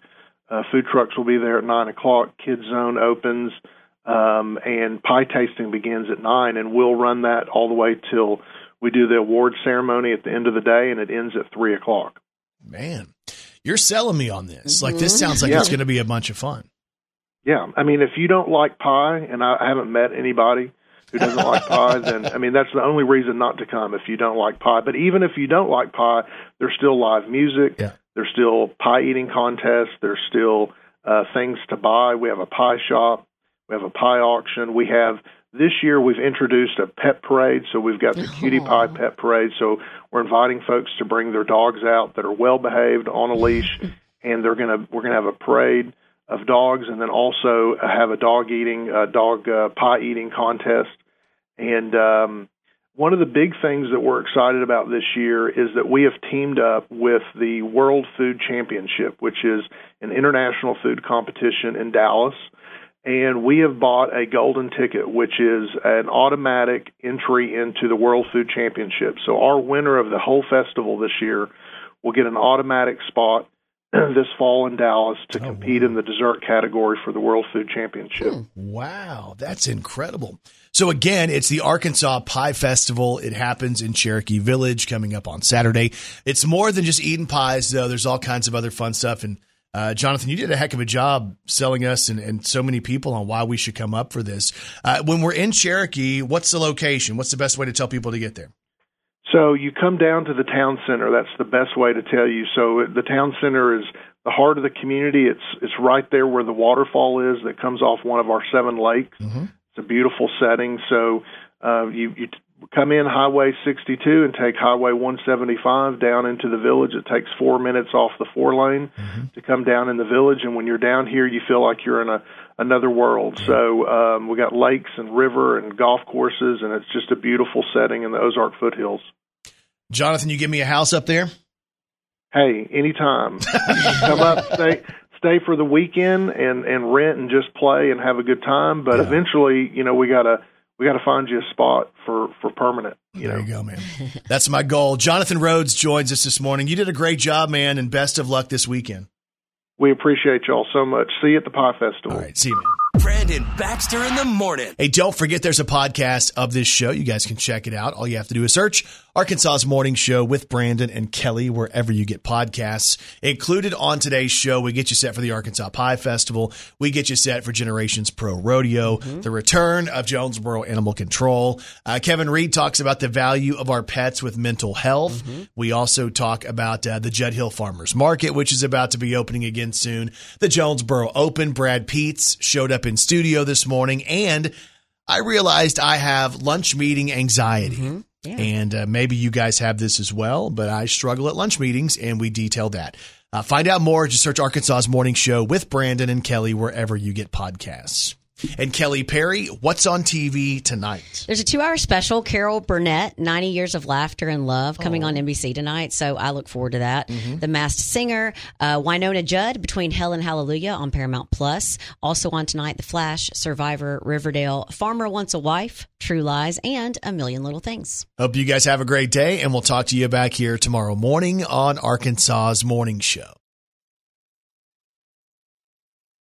uh, food trucks will be there at nine o'clock. Kids Zone opens, um, and pie tasting begins at nine, and we'll run that all the way till we do the award ceremony at the end of the day, and it ends at three o'clock. Man, you're selling me on this. Like this sounds like Yeah. it's going to be a bunch of fun. Yeah, I mean, if you don't like pie, and I, I haven't met anybody who doesn't like pie, then I mean that's the only reason not to come if you don't like pie. But even if you don't like pie, there's still live music. Yeah. There's still pie eating contests. There's still uh, things to buy. We have a pie shop. We have a pie auction. We have this year we've introduced a pet parade, so we've got the cutie pie pet parade. So we're inviting folks to bring their dogs out that are well behaved on a leash, and they're gonna we're gonna have a parade of dogs, and then also have a dog eating uh, dog uh, pie eating contest. And um, one of the big things that we're excited about this year is that we have teamed up with the World Food Championship, which is an international food competition in Dallas. And we have bought a golden ticket, which is an automatic entry into the World Food Championship. So our winner of the whole festival this year will get an automatic spot this fall in Dallas to oh, compete in the dessert category for the World Food Championship. Oh, wow, that's incredible. So again, it's the Arkansas Pie Festival. It happens in Cherokee Village coming up on Saturday. It's more than just eating pies, though. There's all kinds of other fun stuff. And uh, Jonathan, you did a heck of a job selling us and, and so many people on why we should come up for this. Uh, when we're in Cherokee, what's the location? What's the best way to tell people to get there? So you come down to the town center. That's the best way to tell you. So the town center is the heart of the community. It's it's right there where the waterfall is that comes off one of our seven lakes. It's a beautiful setting. So uh, you you come in Highway 62 and take Highway 175 down into the village. It takes four minutes off the four lane to come down in the village. And when you're down here, you feel like you're in a another world. So um, we got lakes and river and golf courses, and it's just a beautiful setting in the Ozark foothills. Jonathan, you give me a house up there? Hey, anytime. Come up, stay stay for the weekend and and rent and just play and have a good time. But eventually, you know, we gotta we gotta find you a spot for for permanent. You there know? you go, man. That's my goal. Jonathan Rhodes joins us this morning. You did a great job, man, and best of luck this weekend. We appreciate y'all so much. See you at the Pie Festival. All right, see you, man. Brandon Baxter in the morning. Hey, don't forget there's a podcast of this show. You guys can check it out. All you have to do is search Arkansas's Morning Show with Brandon and Kelly wherever you get podcasts. Included on today's show, we get you set for the Arkansas Pie Festival. We get you set for Generations Pro Rodeo, the return of Jonesboro Animal Control. Uh, Kevin Reed talks about the value of our pets with mental health. We also talk about uh, the Judd Hill Farmers Market, which is about to be opening again soon. The Jonesboro Open. Brad Pietz showed up in studio this morning, and I realized I have lunch meeting anxiety. And uh, maybe you guys have this as well, but I struggle at lunch meetings, and we detail that. Uh, find out more. Just search Arkansas's Morning Show with Brandon and Kelly wherever you get podcasts. And Kelly Perry, what's on TV tonight? There's a two hour special, Carol Burnett, 90 Years of Laughter and Love, coming on NBC tonight. So I look forward to that. The Masked Singer, uh, Wynonna Judd, Between Hell and Hallelujah on Paramount Plus. Also on tonight, The Flash, Survivor, Riverdale, Farmer Wants a Wife, True Lies, and A Million Little Things. Hope you guys have a great day, and we'll talk to you back here tomorrow morning on Arkansas's Morning Show.